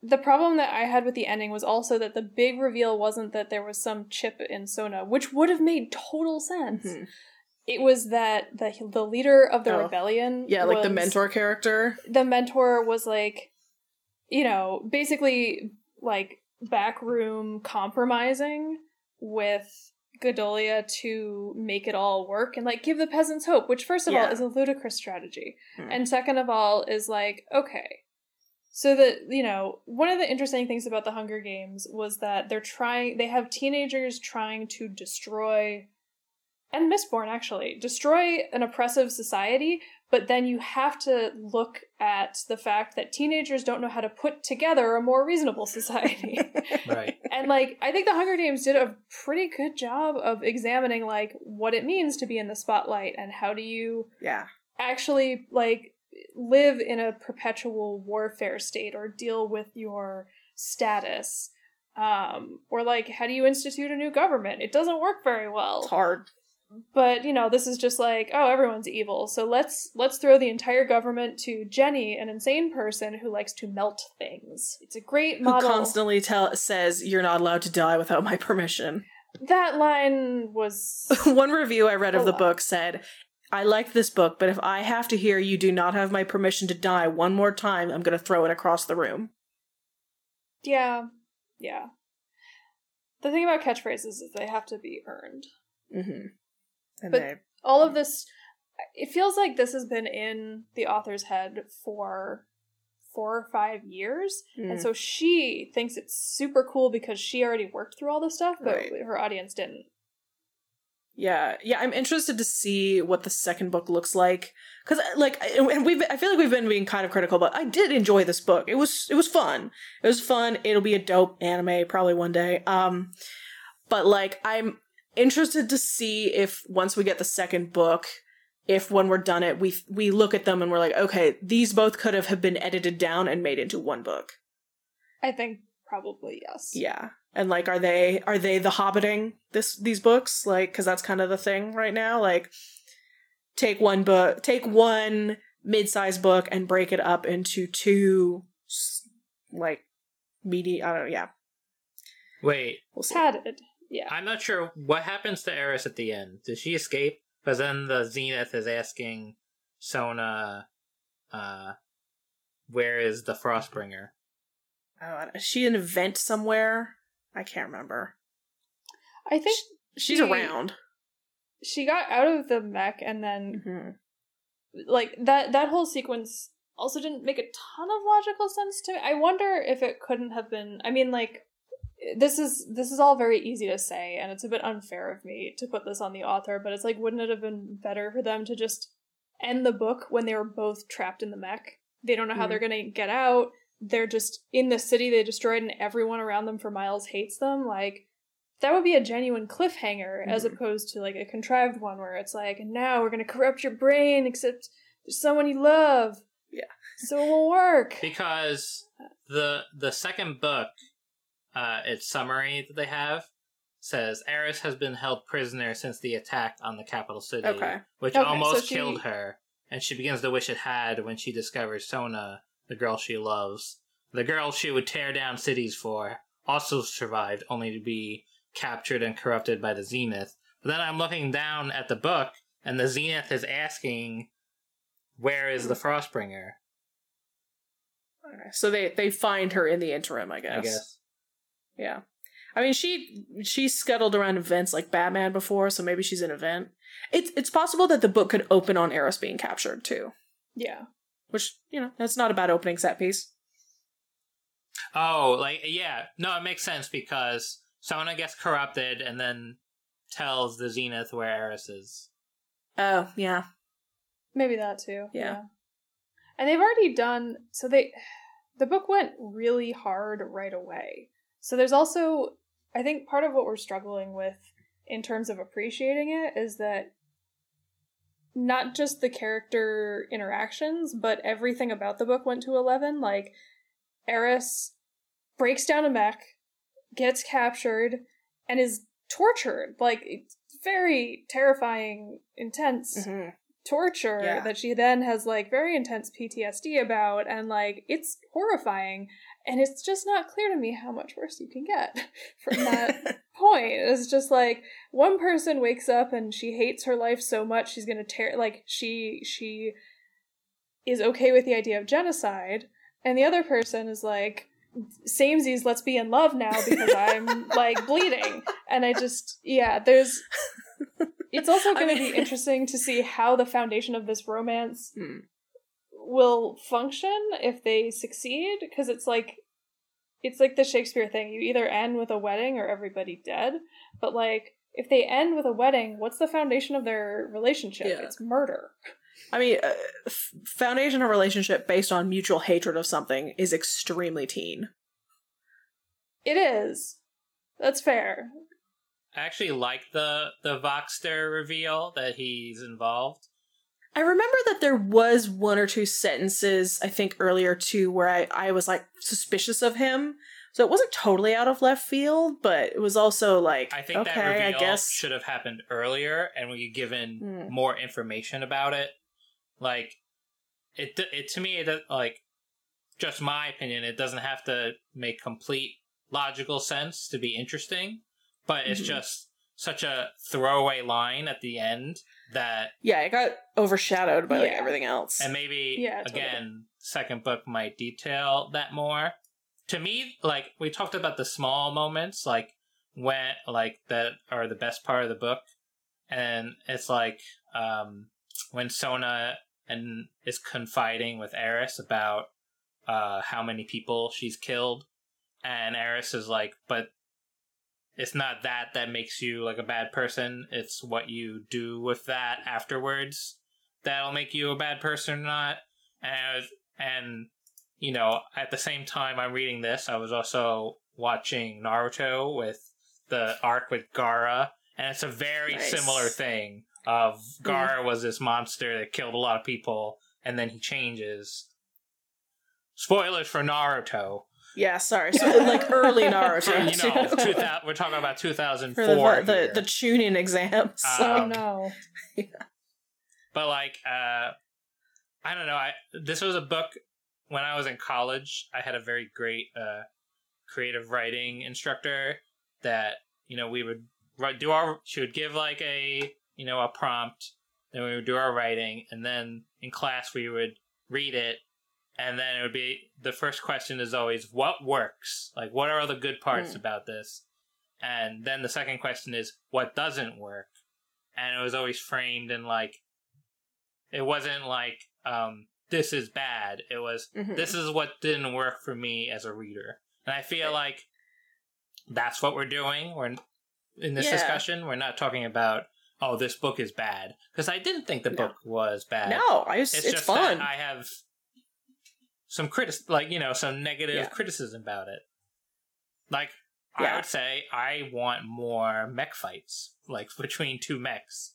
the problem that I had with the ending was also that the big reveal wasn't that there was some chip in Sona, which would have made total sense. Mhm. It was that the the leader of the Oh. rebellion Yeah, like the mentor character. the mentor was like you know basically like backroom compromising with Godolia to make it all work and like give the peasants hope, which first of all is a ludicrous strategy. Hmm. And second of all is like, okay. So that, you know, one of the interesting things about the Hunger Games was that they're trying they have teenagers trying to destroy and Mistborn actually, destroy an oppressive society, but then you have to look at the fact that teenagers don't know how to put together a more reasonable society. Right. and like I think the Hunger Games did a pretty good job of examining like what it means to be in the spotlight and how do you yeah. actually like live in a perpetual warfare state or deal with your status um or like how do you institute a new government it doesn't work very well It's hard. but you know this is just like oh everyone's evil so let's let's throw the entire government to jenny an insane person who likes to melt things it's a great model Who constantly tell says you're not allowed to die without my permission. that line was One review I read of the lot. book said, I like this book, but if I have to hear you do not have my permission to die one more time, I'm going to throw it across the room. yeah yeah the thing about catchphrases is they have to be earned Mm-hmm. And But- they, all of this it feels like this has been in the author's head for four or five years and Mm. so she thinks it's super cool because she already worked through all this stuff but Right. her audience didn't yeah, yeah, I'm interested to see what the second book looks like because, like, and we've I feel like we've been being kind of critical, but I did enjoy this book. It was it was fun. It was fun. It'll be a dope anime probably one day. Um, but like, I'm interested to see if once we get the second book, if when we're done it, we we look at them and we're like, okay, these both could have have been edited down and made into one book. i think probably yes Yeah. And like are they are they the hobbiting this these books like cuz that's kind of the thing right now like take one book take one mid-sized book and break it up into two like meaty I don't know yeah. Wait, We'll see. padded yeah I'm not sure what happens to Eris at the end. Does she escape? Because then the Zenith is asking Sona, uh, where is the Frostbringer? Oh, is she an event somewhere? I can't remember. i think She's She- around. she got out of the mech and then Mhm. like that that whole sequence also didn't make a ton of logical sense to me. I wonder if it couldn't have been I mean like this is this is all very easy to say and it's a bit unfair of me to put this on the author, but it's like wouldn't it have been better for them to just end the book when they were both trapped in the mech? They don't know how Mhm. they're going to get out. They're just in the city they destroyed and everyone around them for miles hates them like that would be a genuine cliffhanger as Mhm. opposed to like a contrived one where it's like now we're going to corrupt your brain except there's someone you love Yeah. so it won't work Because the the second book, uh, its summary that they have says Eris has been held prisoner since the attack on the capital city, Okay. which Okay, so almost she- killed her, and she begins to wish it had when she discovers Sona, the girl she loves, the girl she would tear down cities for, also survived, only to be captured and corrupted by the Zenith. But then I'm looking down at the book, and the Zenith is asking, "Where is the Frostbringer?" Okay. So they they find her in the interim, I guess. I guess. Yeah. I mean, she she scuttled around events like Batman before, so maybe she's an event. It's it's possible that the book could open on Eris being captured too, yeah which you know that's not a bad opening set piece. Oh, like yeah, no, it makes sense because Sona gets corrupted and then tells the Zenith where Eris is. Oh yeah, maybe that too Yeah. and they've already done so they the book went really hard right away so there's also i think part of what we're struggling with in terms of appreciating it is that not just the character interactions, but everything about the book went to 11. Like, Eris breaks down a mech, gets captured, and is tortured. Like, very terrifying, intense Mhm. torture Yeah. that she then has, like, very intense PTSD about, and, like, it's horrifying. And it's just not clear to me how much worse you can get from that point. It's just like one person wakes up and she hates her life so much she's gonna tear like she she is okay with the idea of genocide, and the other person is like, samesies, let's be in love now because I'm like bleeding. And I just, yeah, there's. It's also going to be interesting to see how the foundation of this romance Hmm. Will function if they succeed because it's like it's like the Shakespeare thing you either end with a wedding or everybody dead but like if they end with a wedding what's the foundation of their relationship Yeah. it's murder I mean, uh, f- foundation of relationship based on mutual hatred of something is extremely teen. it is that's fair I actually like the the Voxter reveal that he's involved. I remember that there was one or two sentences, I think earlier too, where I, I was like suspicious of him. So it wasn't totally out of left field, but it was also like, I think okay, that reveal I guess. should have happened earlier, and we given Hmm. more information about it. Like it, it to me, it like just my opinion. It doesn't have to make complete logical sense to be interesting, but it's Mhm. just such a throwaway line at the end that, Yeah, it got overshadowed by like Yeah. everything else. and maybe Yeah, totally. again, second book might detail that more. To me, like we talked about the small moments, like when like that are the best part of the book, and it's like um when Sona and is confiding with Eris about uh how many people she's killed, and Eris is like, but it's not that that makes you like a bad person. It's what you do with that afterwards that'll make you a bad person or not. And was, and you know, at the same time I'm reading this, I was also watching Naruto with the arc with Gaara, and it's a very Nice. similar thing. Of mm. Gaara was this monster that killed a lot of people, and then he changes. Spoilers for Naruto. Yeah, sorry. So like early Naruto. You know, too. 2000, we're talking about 2004. For the, the, here. the Chunin exams. Uh, oh Um, no but like uh i don't know i this was a book when i was in college i had a very great uh creative writing instructor that you know we would write, do our she would give like a you know a prompt then we would do our writing and then in class we would read it and then it would be the first question is always what works like what are the good parts Mm. about this and then the second question is what doesn't work and it was always framed in like it wasn't like um this is bad it was Mhm. this is what didn't work for me as a reader and i feel like that's what we're doing we're in this Yeah. discussion we're not talking about oh this book is bad because i didn't think the No. book was bad no, I just, it's, it's, just fun. that i have some critic like you know some negative Yeah. criticism about it like i would say i want more mech fights like between two mechs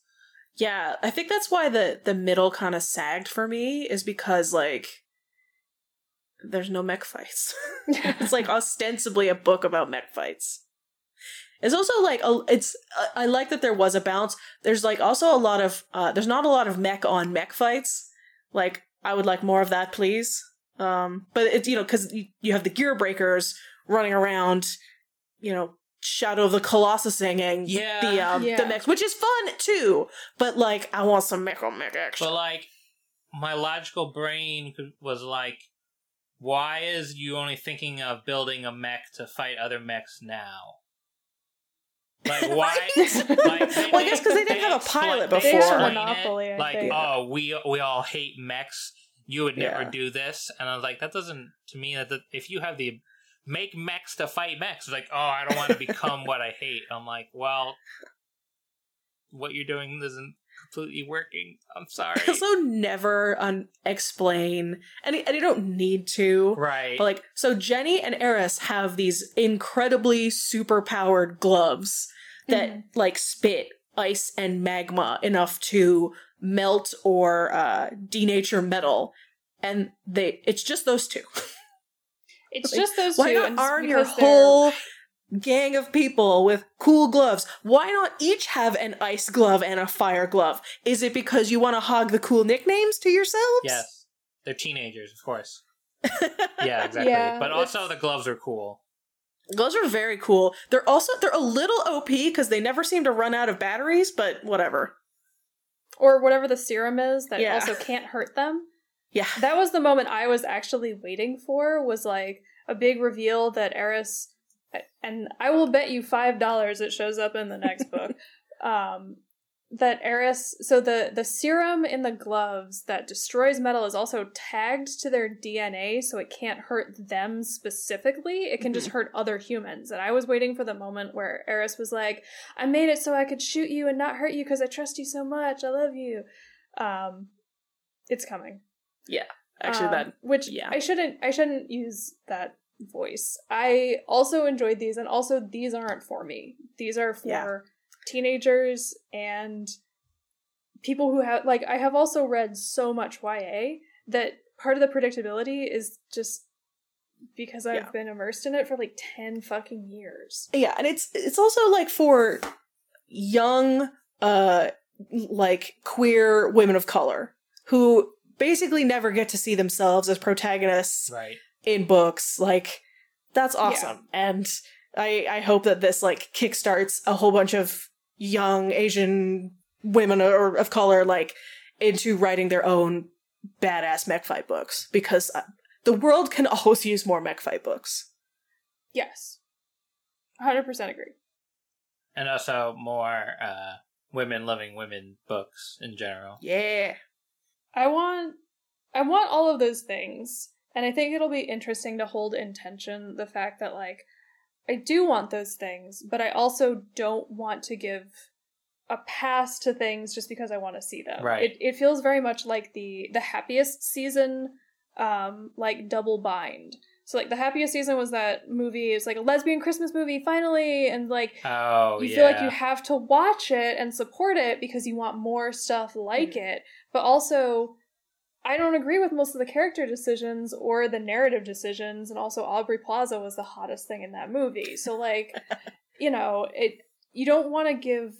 Yeah, I think that's why the the middle kind of sagged for me is because like there's no mech fights. it's like ostensibly a book about mech fights. It's also like a, it's I I like that there was a balance. There's like also a lot of uh there's not a lot of mech on mech fights. Like I would like more of that, please. Um, but it's you know because you, you have the Gearbreakers running around, you know, Shadow of the Colossus singing Yeah. the um, Yeah. the mechs, which is fun too. But like, I want some mech on mech action. But like, my logical brain was like, why is you only thinking of building a mech to fight other mechs now? Like why? Like, they- well, I guess because they didn't they have a pilot they They had a before. monopoly, it, like, think. oh, we we all hate mechs. You would never Yeah. do this, and I was like, that doesn't to me that if you have the make mechs to fight mechs, it's like, oh, I don't want to become what I hate. I'm like, well, what you're doing isn't completely working. I'm sorry. I also never un- explain, and I, and I don't need to. right. But like, so Jenny and Eris have these incredibly super powered gloves that Mhm. like spit ice and magma enough to melt or uh, denature metal, and they it's just those two. It's Like, just those Why two. not arm your they're- whole gang of people with cool gloves? Why not each have an ice glove and a fire glove? Is it because you want to hog the cool nicknames to yourselves? Yes. They're teenagers, of course. Yeah, exactly. Yeah, but also it's- the gloves are cool. Those are very cool. They're also they're a little OP because they never seem to run out of batteries, but whatever. Or whatever the serum is that Yeah. also can't hurt them. Yeah. that was the moment I was actually waiting for was like a big reveal that Eris and I will bet you five dollars it shows up in the next book. Um that Eris so the the serum in the gloves that destroys metal is also tagged to their DNA so it can't hurt them specifically. It can just hurt other humans. And I was waiting for the moment where Eris was like, I made it so I could shoot you and not hurt you because I trust you so much. I love you. Um it's coming. Yeah actually, Um, that which yeah. I shouldn't I shouldn't use that voice. I also enjoyed these and also these aren't for me. These are for Yeah. Teenagers and people who have like I have also read so much YA that part of the predictability is just because I've Yeah. been immersed in it for like 10 fucking years. yeah, and it's it's also like for young, uh, like queer women of color who basically never get to see themselves as protagonists Right. in books. Like that's awesome, and I I hope that this like kickstarts a whole bunch of young Asian women or of color like into writing their own badass mech fight books because uh, the world can always use more mech fight books. Yes. 100% agree. And also more uh, women loving women books in general. Yeah. I want I want all of those things. And I think it'll be interesting to hold in tension the fact that like I do want those things, but I also don't want to give a pass to things just because I want to see them. Right. It it feels very much like the the happiest season um like double bind. So like the happiest season was that movie, it's like a lesbian Christmas movie finally and like Oh, you yeah. feel like you have to watch it and support it because you want more stuff like Mm. it but also i don't agree with most of the character decisions or the narrative decisions and also aubrey plaza was the hottest thing in that movie. So like you know it you don't want to give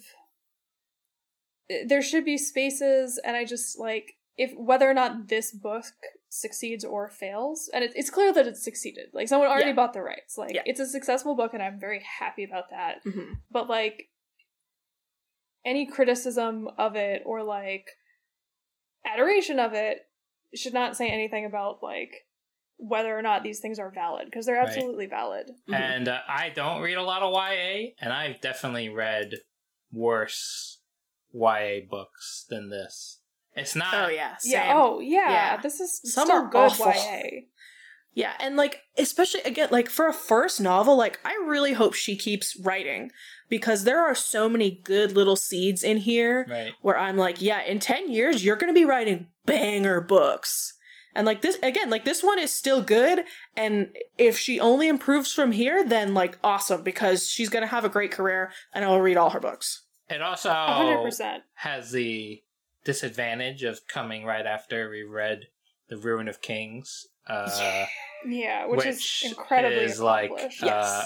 there should be spaces and i just like if whether or not this book succeeds or fails and it, it's clear that it's succeeded. Like someone already Yeah. bought the rights. Like Yeah. it's a successful book and i'm very happy about that. Hmm but like any criticism of it or like adoration of it should not say anything about like whether or not these things are valid because they're Right. absolutely valid. And uh, I don't read a lot of YA, and I've definitely read worse YA books than this. It's not. Oh yeah. Yeah. Oh yeah. Yeah. This is Some still are good awful. YA. Yeah, and like especially again like for a first novel, like I really hope she keeps writing because there are so many good little seeds in here Right. where I'm like, yeah, in 10 years you're going to be writing banger books. And like this again, like this one is still good and if she only improves from here then like awesome because she's going to have a great career and I'll read all her books. It also hundred percent. has the disadvantage of coming right after we read The Ruin of Kings. Uh, Yeah, which, which is incredibly is like uh,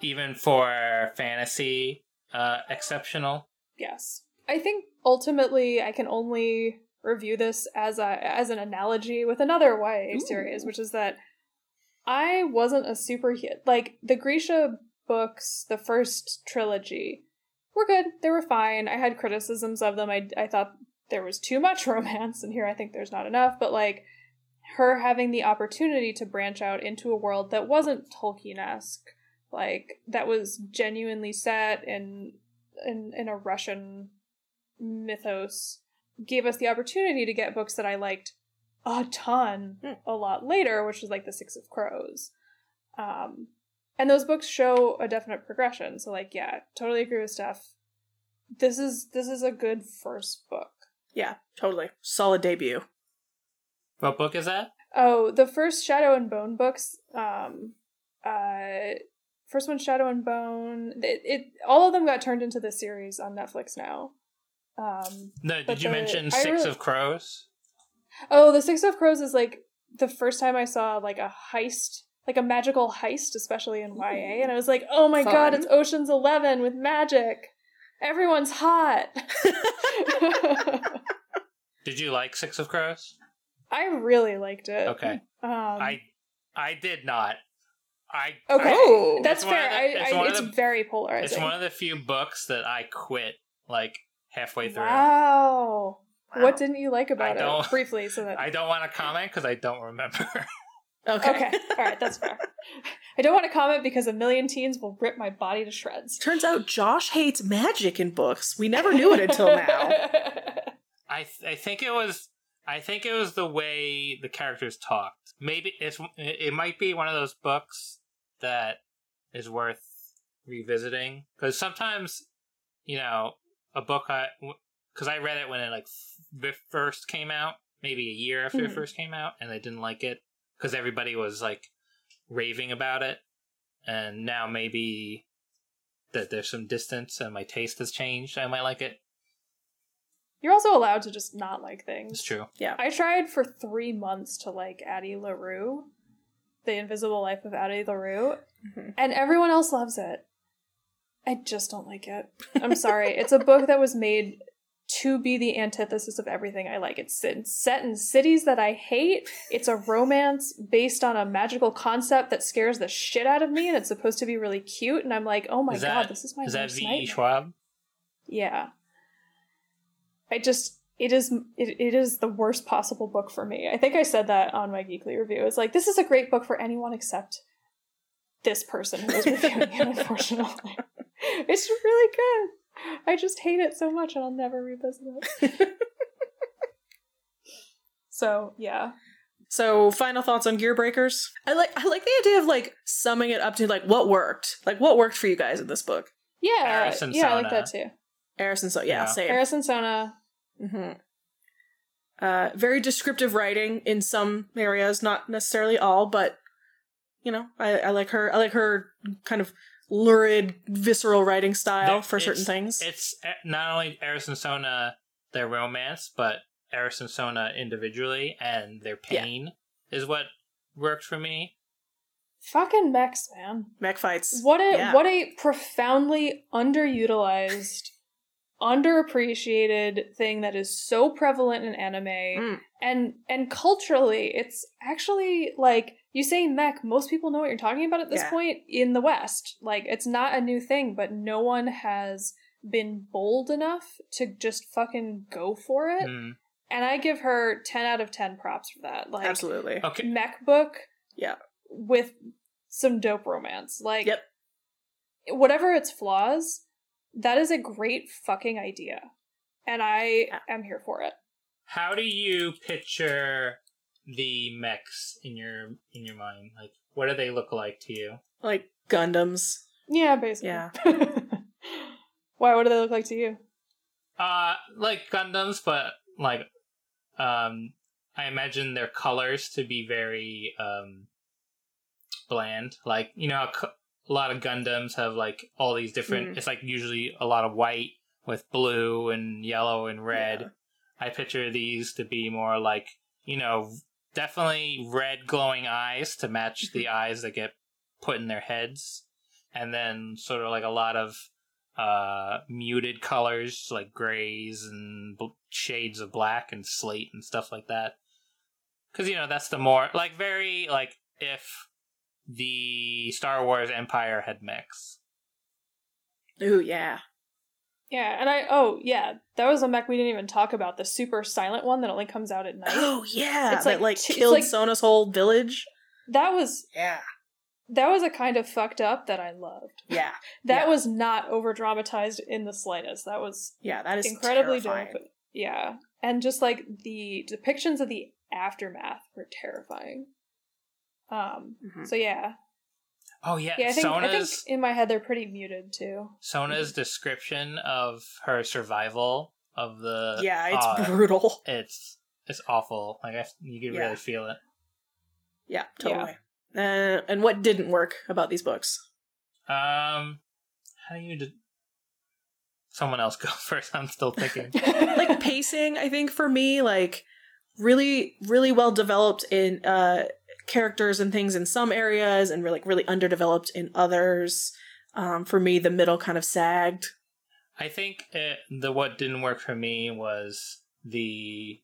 even for fantasy uh, exceptional. Yes. I think ultimately I can only review this as a as an analogy with another YA Ooh. series, which is that I wasn't a super hit. Like the Grisha books, the first trilogy, were good. They were fine. I had criticisms of them. I I thought there was too much romance, and here I think there's not enough. But like her having the opportunity to branch out into a world that wasn't Tolkien esque, like that was genuinely set in in in a Russian mythos, gave us the opportunity to get books that I liked a ton Hmm. a lot later, which was like the Six of Crows. Um, and those books show a definite progression. So like, yeah, totally agree with Steph. This is this is a good first book. Yeah, totally. Solid debut. What book is that? Oh, the first Shadow and Bone books. Um, uh, first one, Shadow and Bone. It, it all of them got turned into the series on Netflix now. Um, No, did you the- mention Six really- of Crows? oh, the Six of Crows is like the first time I saw like a heist, like a magical heist, especially in YA, and I was like, oh my god, it's Ocean's Eleven with magic. Everyone's hot. Did you like Six of Crows? I really liked it. Okay. Um, I I did not. I okay, Oh. that's It's one of fair. the- I, it's I, one it's the- very polarizing. It's one of the few books that I quit like halfway through. Wow. What didn't you like about it? Briefly, so that I don't want to comment because I don't remember. Okay. Okay, all right, that's fair. I don't want to comment because a million teens will rip my body to shreds. Turns out Josh hates magic in books. We never knew it until now. I th- I think it was I think it was the way the characters talked. Maybe it's it might be one of those books that is worth revisiting because sometimes you know a book I because I read it when it like f- first came out, maybe a year after it Mhm. first came out, and I didn't like it because everybody was like raving about it, and now maybe that there's some distance and my taste has changed. I might like it. You're also allowed to just not like things. It's true. Yeah. I tried for three months to like Addie LaRue, The Invisible Life of Addie LaRue, Mhm. and everyone else loves it. I just don't like it. I'm sorry. it's a book that was made to be the antithesis of everything I like. It's set- set in cities that I hate. It's a romance based on a magical concept that scares the shit out of me, and it's supposed to be really cute. And I'm like, oh my Is god, that- this is my Is that worst V. E. nightmare. Schwab? Yeah. I just it is it, it is the worst possible book for me. I think I said that on my Geekly review. It's like this is a great book for anyone except this person who is reviewing it, unfortunately. It's really good. I just hate it so much and I'll never revisit it. so yeah. So, final thoughts on Gearbreakers? I like I like the idea of like summing it up to like what worked. Like what worked for you guys in this book. Yeah. Eris and yeah, I like that too. Eris and so yeah, Yeah. same. Eris and Sona. Hmm Uh, very descriptive writing in some areas, not necessarily all, but you know, I, I like her. I like her kind of lurid, visceral writing style There- for certain things. It's uh, not only Eris and Sona, their romance, but Eris and Sona individually and their Yeah. pain is what worked for me. Fucking mechs, man. Mech fights. What a Yeah. what a profoundly underutilized, underappreciated thing that is so prevalent in anime Mm. and and culturally it's actually like you say mech most people know what you're talking about at this Yeah. point in the west like it's not a new thing but no one has been bold enough to just fucking go for it Mm. and i give her 10 out of 10 props for that like Absolutely. Okay. mech book Yeah. with some dope romance like Yep. whatever its flaws that is a great fucking idea and i Yeah. am here for it How do you picture the mechs in your in your mind? Like, what do they look like to you? Like Gundams. yeah basically Yeah. why what do they look like to you Uh, like Gundams, but like, um, I imagine their colors to be very um bland. Like, you know, how co- a lot of Gundams have like all these different. Mm. It's like usually a lot of white with blue and yellow and red. Yeah. I picture these to be more like, you know, definitely red glowing eyes to match the eyes that get put in their heads. And then sort of like a lot of uh muted colors like grays and bl- shades of black and slate and stuff like that. Cuz you know, that's the more like very like if the Star Wars Empire had mechs. Ooh, yeah. yeah and i oh yeah that was a mech we didn't even talk about the super silent one that only comes out at night Oh, yeah. It's that like like t- it's killed like- Sona's whole village. that was Yeah. that was a kind of fucked up that i loved Yeah. that Yeah. was not over dramatized in the slightest that was Yeah, that is incredibly terrifying. dope. Yeah. And just like the depictions of the aftermath were terrifying. Um Mhm. so yeah. Oh yeah, Yeah, I think, I think in my head they're pretty muted too. Sona's description of her survival of the Yeah, it's uh, brutal. it's it's awful. Like I, you can Yeah. really feel it. Yeah, totally. Uh, and what didn't work about these books? Um, how do you? De- Someone else go first. I'm still thinking. like pacing i think for me like really really well developed in uh characters and things in some areas and really like really underdeveloped in others. Um for me the middle kind of sagged. I think it, the what didn't work for me was the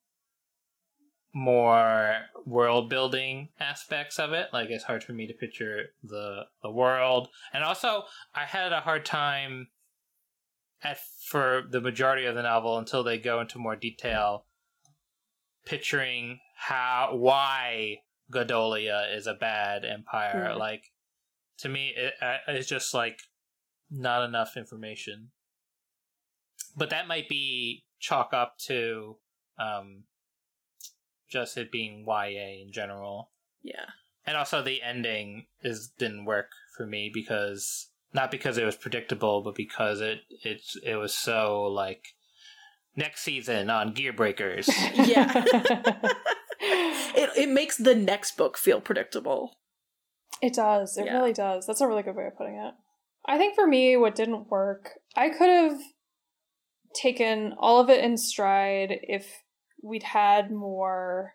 more world building aspects of it. Like it's hard for me to picture the the world, and also I had a hard time at for the majority of the novel until they go into more detail picturing how why Godolia is a bad empire. Hmm. Like to me, it, uh, it's just like not enough information. But that might be chalk up to um, just it being YA in general, Yeah. and also the ending is didn't work for me because not because it was predictable, but because it it it was so like next season on Gearbreakers. Yeah. It it makes the next book feel predictable. It does. It Yeah. really does. That's a really good way of putting it. I think for me, what didn't work, I could have taken all of it in stride if we'd had more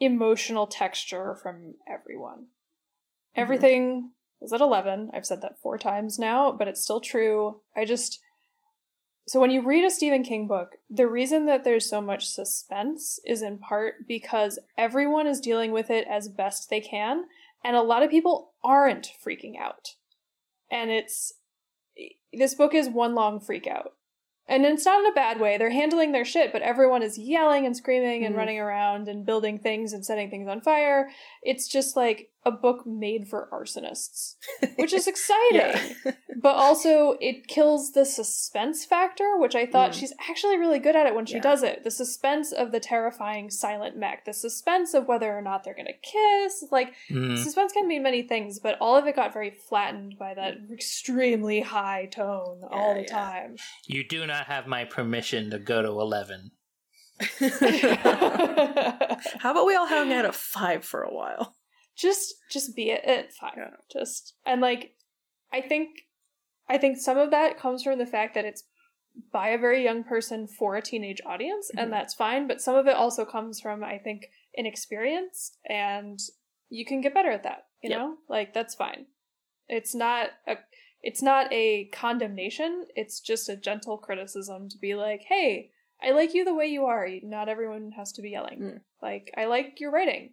emotional texture from everyone. Mm-hmm. Everything was at 11. I've said that four times now, but it's still true. I just. So when you read a Stephen King book, the reason that there's so much suspense is in part because everyone is dealing with it as best they can, and a lot of people aren't freaking out. And it's this book is one long freak out. And it's not in a bad way. They're handling their shit, but everyone is yelling and screaming and Mhm. running around and building things and setting things on fire. It's just like a book made for arsonists, which is exciting Yeah. but also it kills the suspense factor, which I thought Mm. she's actually really good at it when she Yeah. does it. The suspense of the terrifying silent mech, the suspense of whether or not they're gonna kiss. Like Mm. suspense can mean many things, but all of it got very flattened by that extremely high tone all the yeah. time. You do not have my permission to go to eleven. How about we all hang out at five for a while? Just just be it at five Yeah. just and like i think i think some of that comes from the fact that it's by a very young person for a teenage audience Mhm. and that's fine but some of it also comes from i think inexperience and you can get better at that you Yep. know like that's fine it's not a it's not a condemnation it's just a gentle criticism to be like hey i like you the way you are not everyone has to be yelling Mm. like i like your writing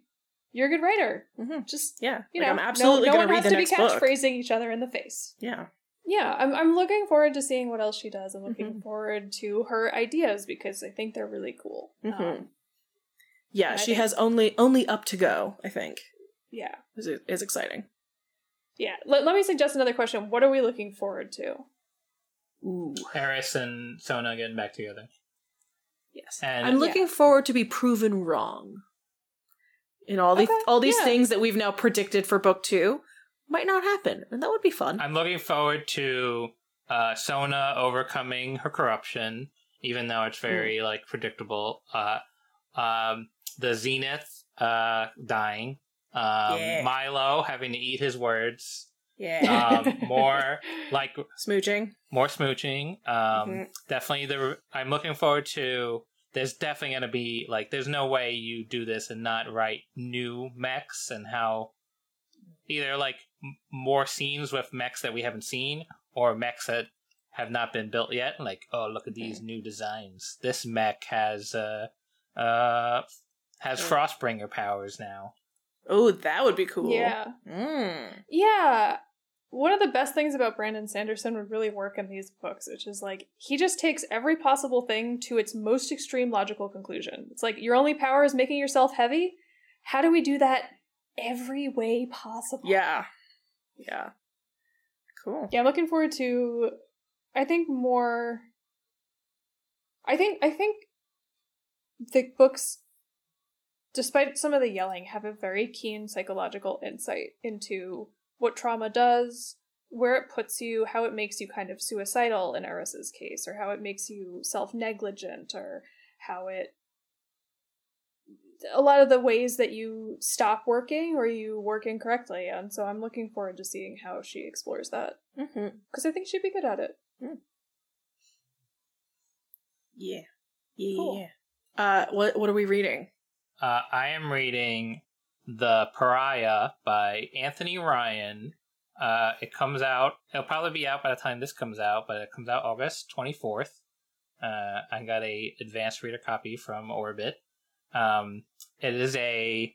you're a good writer Mhm. just Yeah, you like, know, I'm absolutely no, no one read has to be next book. catchphrasing each other in the face. Yeah, Yeah, I'm I'm looking forward to seeing what else she does. I'm looking Mhm. forward to her ideas because I think they're really cool. Mhm. Um, yeah. She think- has only only up to go. I think yeah, is is exciting. yeah. Let, let me suggest another question. What are we looking forward to? Ooh, Eris and Sona getting back together. yes. And I'm looking forward to be proven wrong. In all these all these yeah. things that we've now predicted for book two might not happen, and that would be fun. I'm looking forward to uh, Sona overcoming her corruption, even though it's very like predictable. Uh, um, the Zenith uh, dying. Um, Yeah. Milo having to eat his words. yeah, Um, more like smooching. more smooching. Um, Mhm. Definitely the. I'm looking forward to. There's definitely gonna be like. There's no way you do this and not write new mechs and how either like m- more scenes with mechs that we haven't seen or mechs that have not been built yet. Like, oh, look at these new designs. This mech has uh uh has Frostbringer powers now. Oh, that would be cool. Yeah, Mm. yeah. One of the best things about Brandon Sanderson would really work in these books, which is like he just takes every possible thing to its most extreme logical conclusion. It's like your only power is making yourself heavy. How do we do that every way possible? Yeah. Yeah. Cool. Yeah, I'm looking forward to I think more I think I think the books despite some of the yelling have a very keen psychological insight into what trauma does, where it puts you, how it makes you kind of suicidal in Eris's case, or how it makes you self-negligent, or how it a lot of the ways that you stop working or you work incorrectly. And so I'm looking forward to seeing how she explores that Mm-hmm. because I think she'd be good at it. Yeah. Yeah. Cool. Yeah. Uh, what what are we reading? Uh, I am reading The Pariah by Anthony Ryan. Uh, it comes out, it'll probably be out by the time this comes out, but it comes out August 24th. Uh, I got a advanced reader copy from Orbit. Um, it is a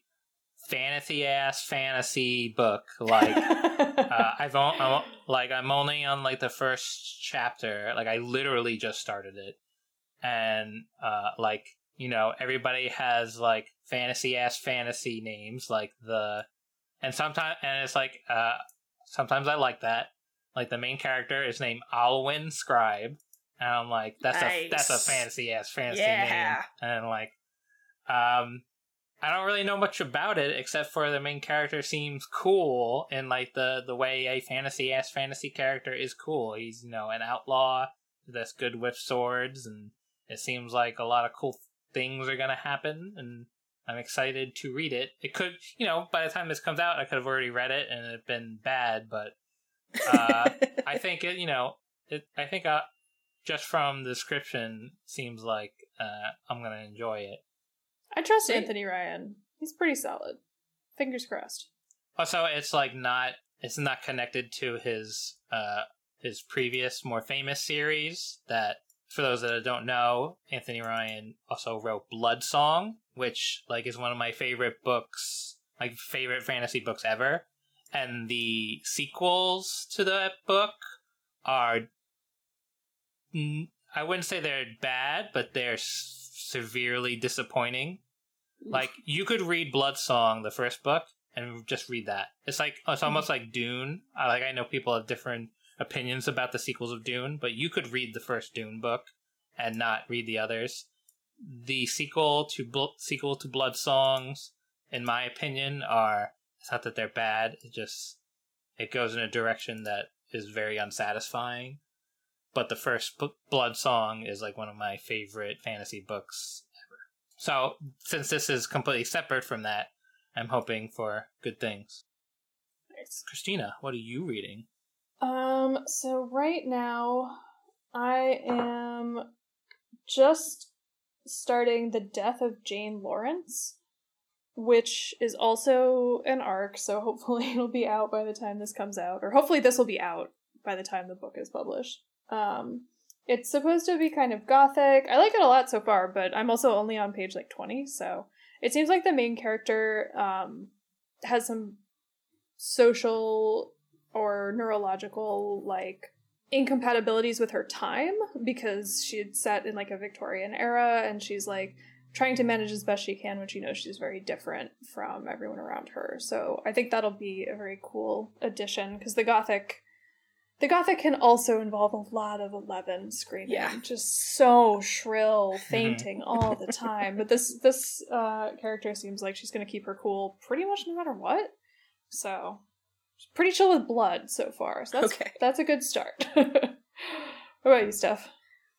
fantasy ass fantasy book. Like, uh, I've on, I'm, like I'm only on like the first chapter. Like I literally just started it, and uh, like you know, everybody has like fantasy ass fantasy names, like the, and sometimes, and it's like, uh, sometimes I like that. Like the main character is named Alwyn Scribe, and I'm like, that's a that's a Nice. fantasy ass fantasy Yeah. name, and like, um, I don't really know much about it except for the main character seems cool and like the the way a fantasy ass fantasy character is cool. He's you know an outlaw that's good with swords, and it seems like a lot of cool things are gonna happen, and I'm excited to read it. It could you know by the time this comes out, I could have already read it and it'd been bad, but uh, I think it you know it, I think uh, just from the description seems like uh, I'm gonna enjoy it. I trust See? Anthony Ryan. He's pretty solid. Fingers crossed. Also, it's like not it's not connected to his uh his previous more famous series that for those that don't know, Anthony Ryan also wrote Blood Song, which like is one of my favorite books, like favorite fantasy books ever. And the sequels to that book are I wouldn't say they're bad, but they're severely disappointing. Like you could read Blood Song, the first book, and just read that. It's like it's almost like Dune. Like I know people have different opinions about the sequels of Dune, but you could read the first Dune book and not read the others. The sequel to Bl- sequel to Blood Songs, in my opinion, are it's not that they're bad. It just it goes in a direction that is very unsatisfying. But the first book, Blood Song is like one of my favorite fantasy books ever. So since this is completely separate from that, I'm hoping for good things. Christina, what are you reading? Um, so right now I am just starting The Death of Jane Lawrence, which is also an arc, so hopefully it'll be out by the time this comes out, or hopefully this will be out by the time the book is published. Um, it's supposed to be kind of gothic. I like it a lot so far, but I'm also only on page like 20, so it seems like the main character um has some social or neurological like incompatibilities with her time because she had set in like a Victorian era and she's like trying to manage as best she can when she knows she's very different from everyone around her. So I think that'll be a very cool addition because the gothic the gothic can also involve a lot of 11 screaming Yeah. just so shrill fainting all the time but this this uh character seems like she's going to keep her cool pretty much no matter what so pretty chill with blood so far so that's Okay. that's a good start what about you steph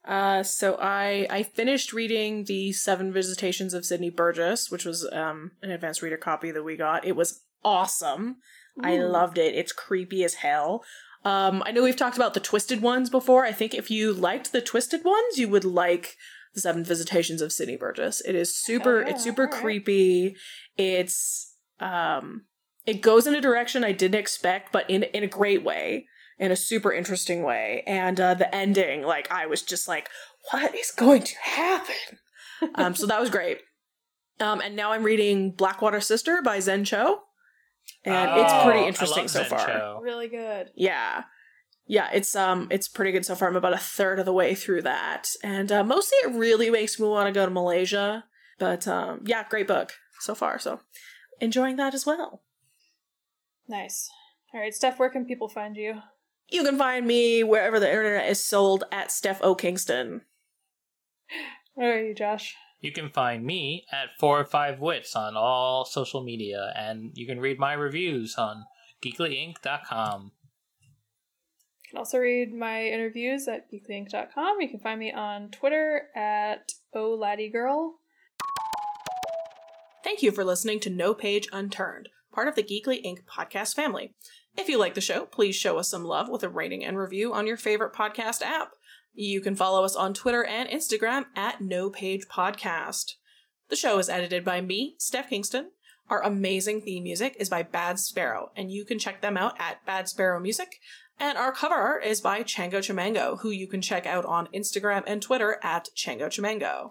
Uh, so I I finished reading the Seven Visitations of Sidney Burgess, which was um an advanced reader copy that we got. It was awesome. I loved it. It's creepy as hell. Um, I know we've talked about the twisted ones before. I think if you liked the twisted ones, you would like the Seven Visitations of Sidney Burgess. It is super. Yeah, It's super alright. creepy. It's um, it goes in a direction I didn't expect, but in in a great way, in a super interesting way. And uh, the ending, like I was just like, what is going to happen? um, so that was great. Um, and now I'm reading Blackwater Sister by Zen Cho, and it's Oh, pretty I interesting love so Zen far. Cho. really good Yeah. Yeah, it's um it's pretty good so far. I'm about a third of the way through that. And uh, mostly it really makes me want to go to Malaysia. But um yeah, great book so far. So enjoying that as well. Nice all right steph where can people find you You can find me wherever the internet is sold at Steph O. Kingston. where are you josh You can find me at four or five wits on all social media, and you can read my reviews on geeklyinc.com. You can also read my interviews at geeklyinc.com. You can find me on Twitter at OLaddieGirl. Thank you for listening to No Page Unturned, part of the Geekly Inc. podcast family. If you like the show, please show us some love with a rating and review on your favorite podcast app. You can follow us on Twitter and Instagram at No Page Podcast. The show is edited by me, Steph Kingston. Our amazing theme music is by Bad Sparrow, and you can check them out at Bad Sparrow Music. And our cover art is by Chango Chamango, who you can check out on Instagram and Twitter at Chango Chamango.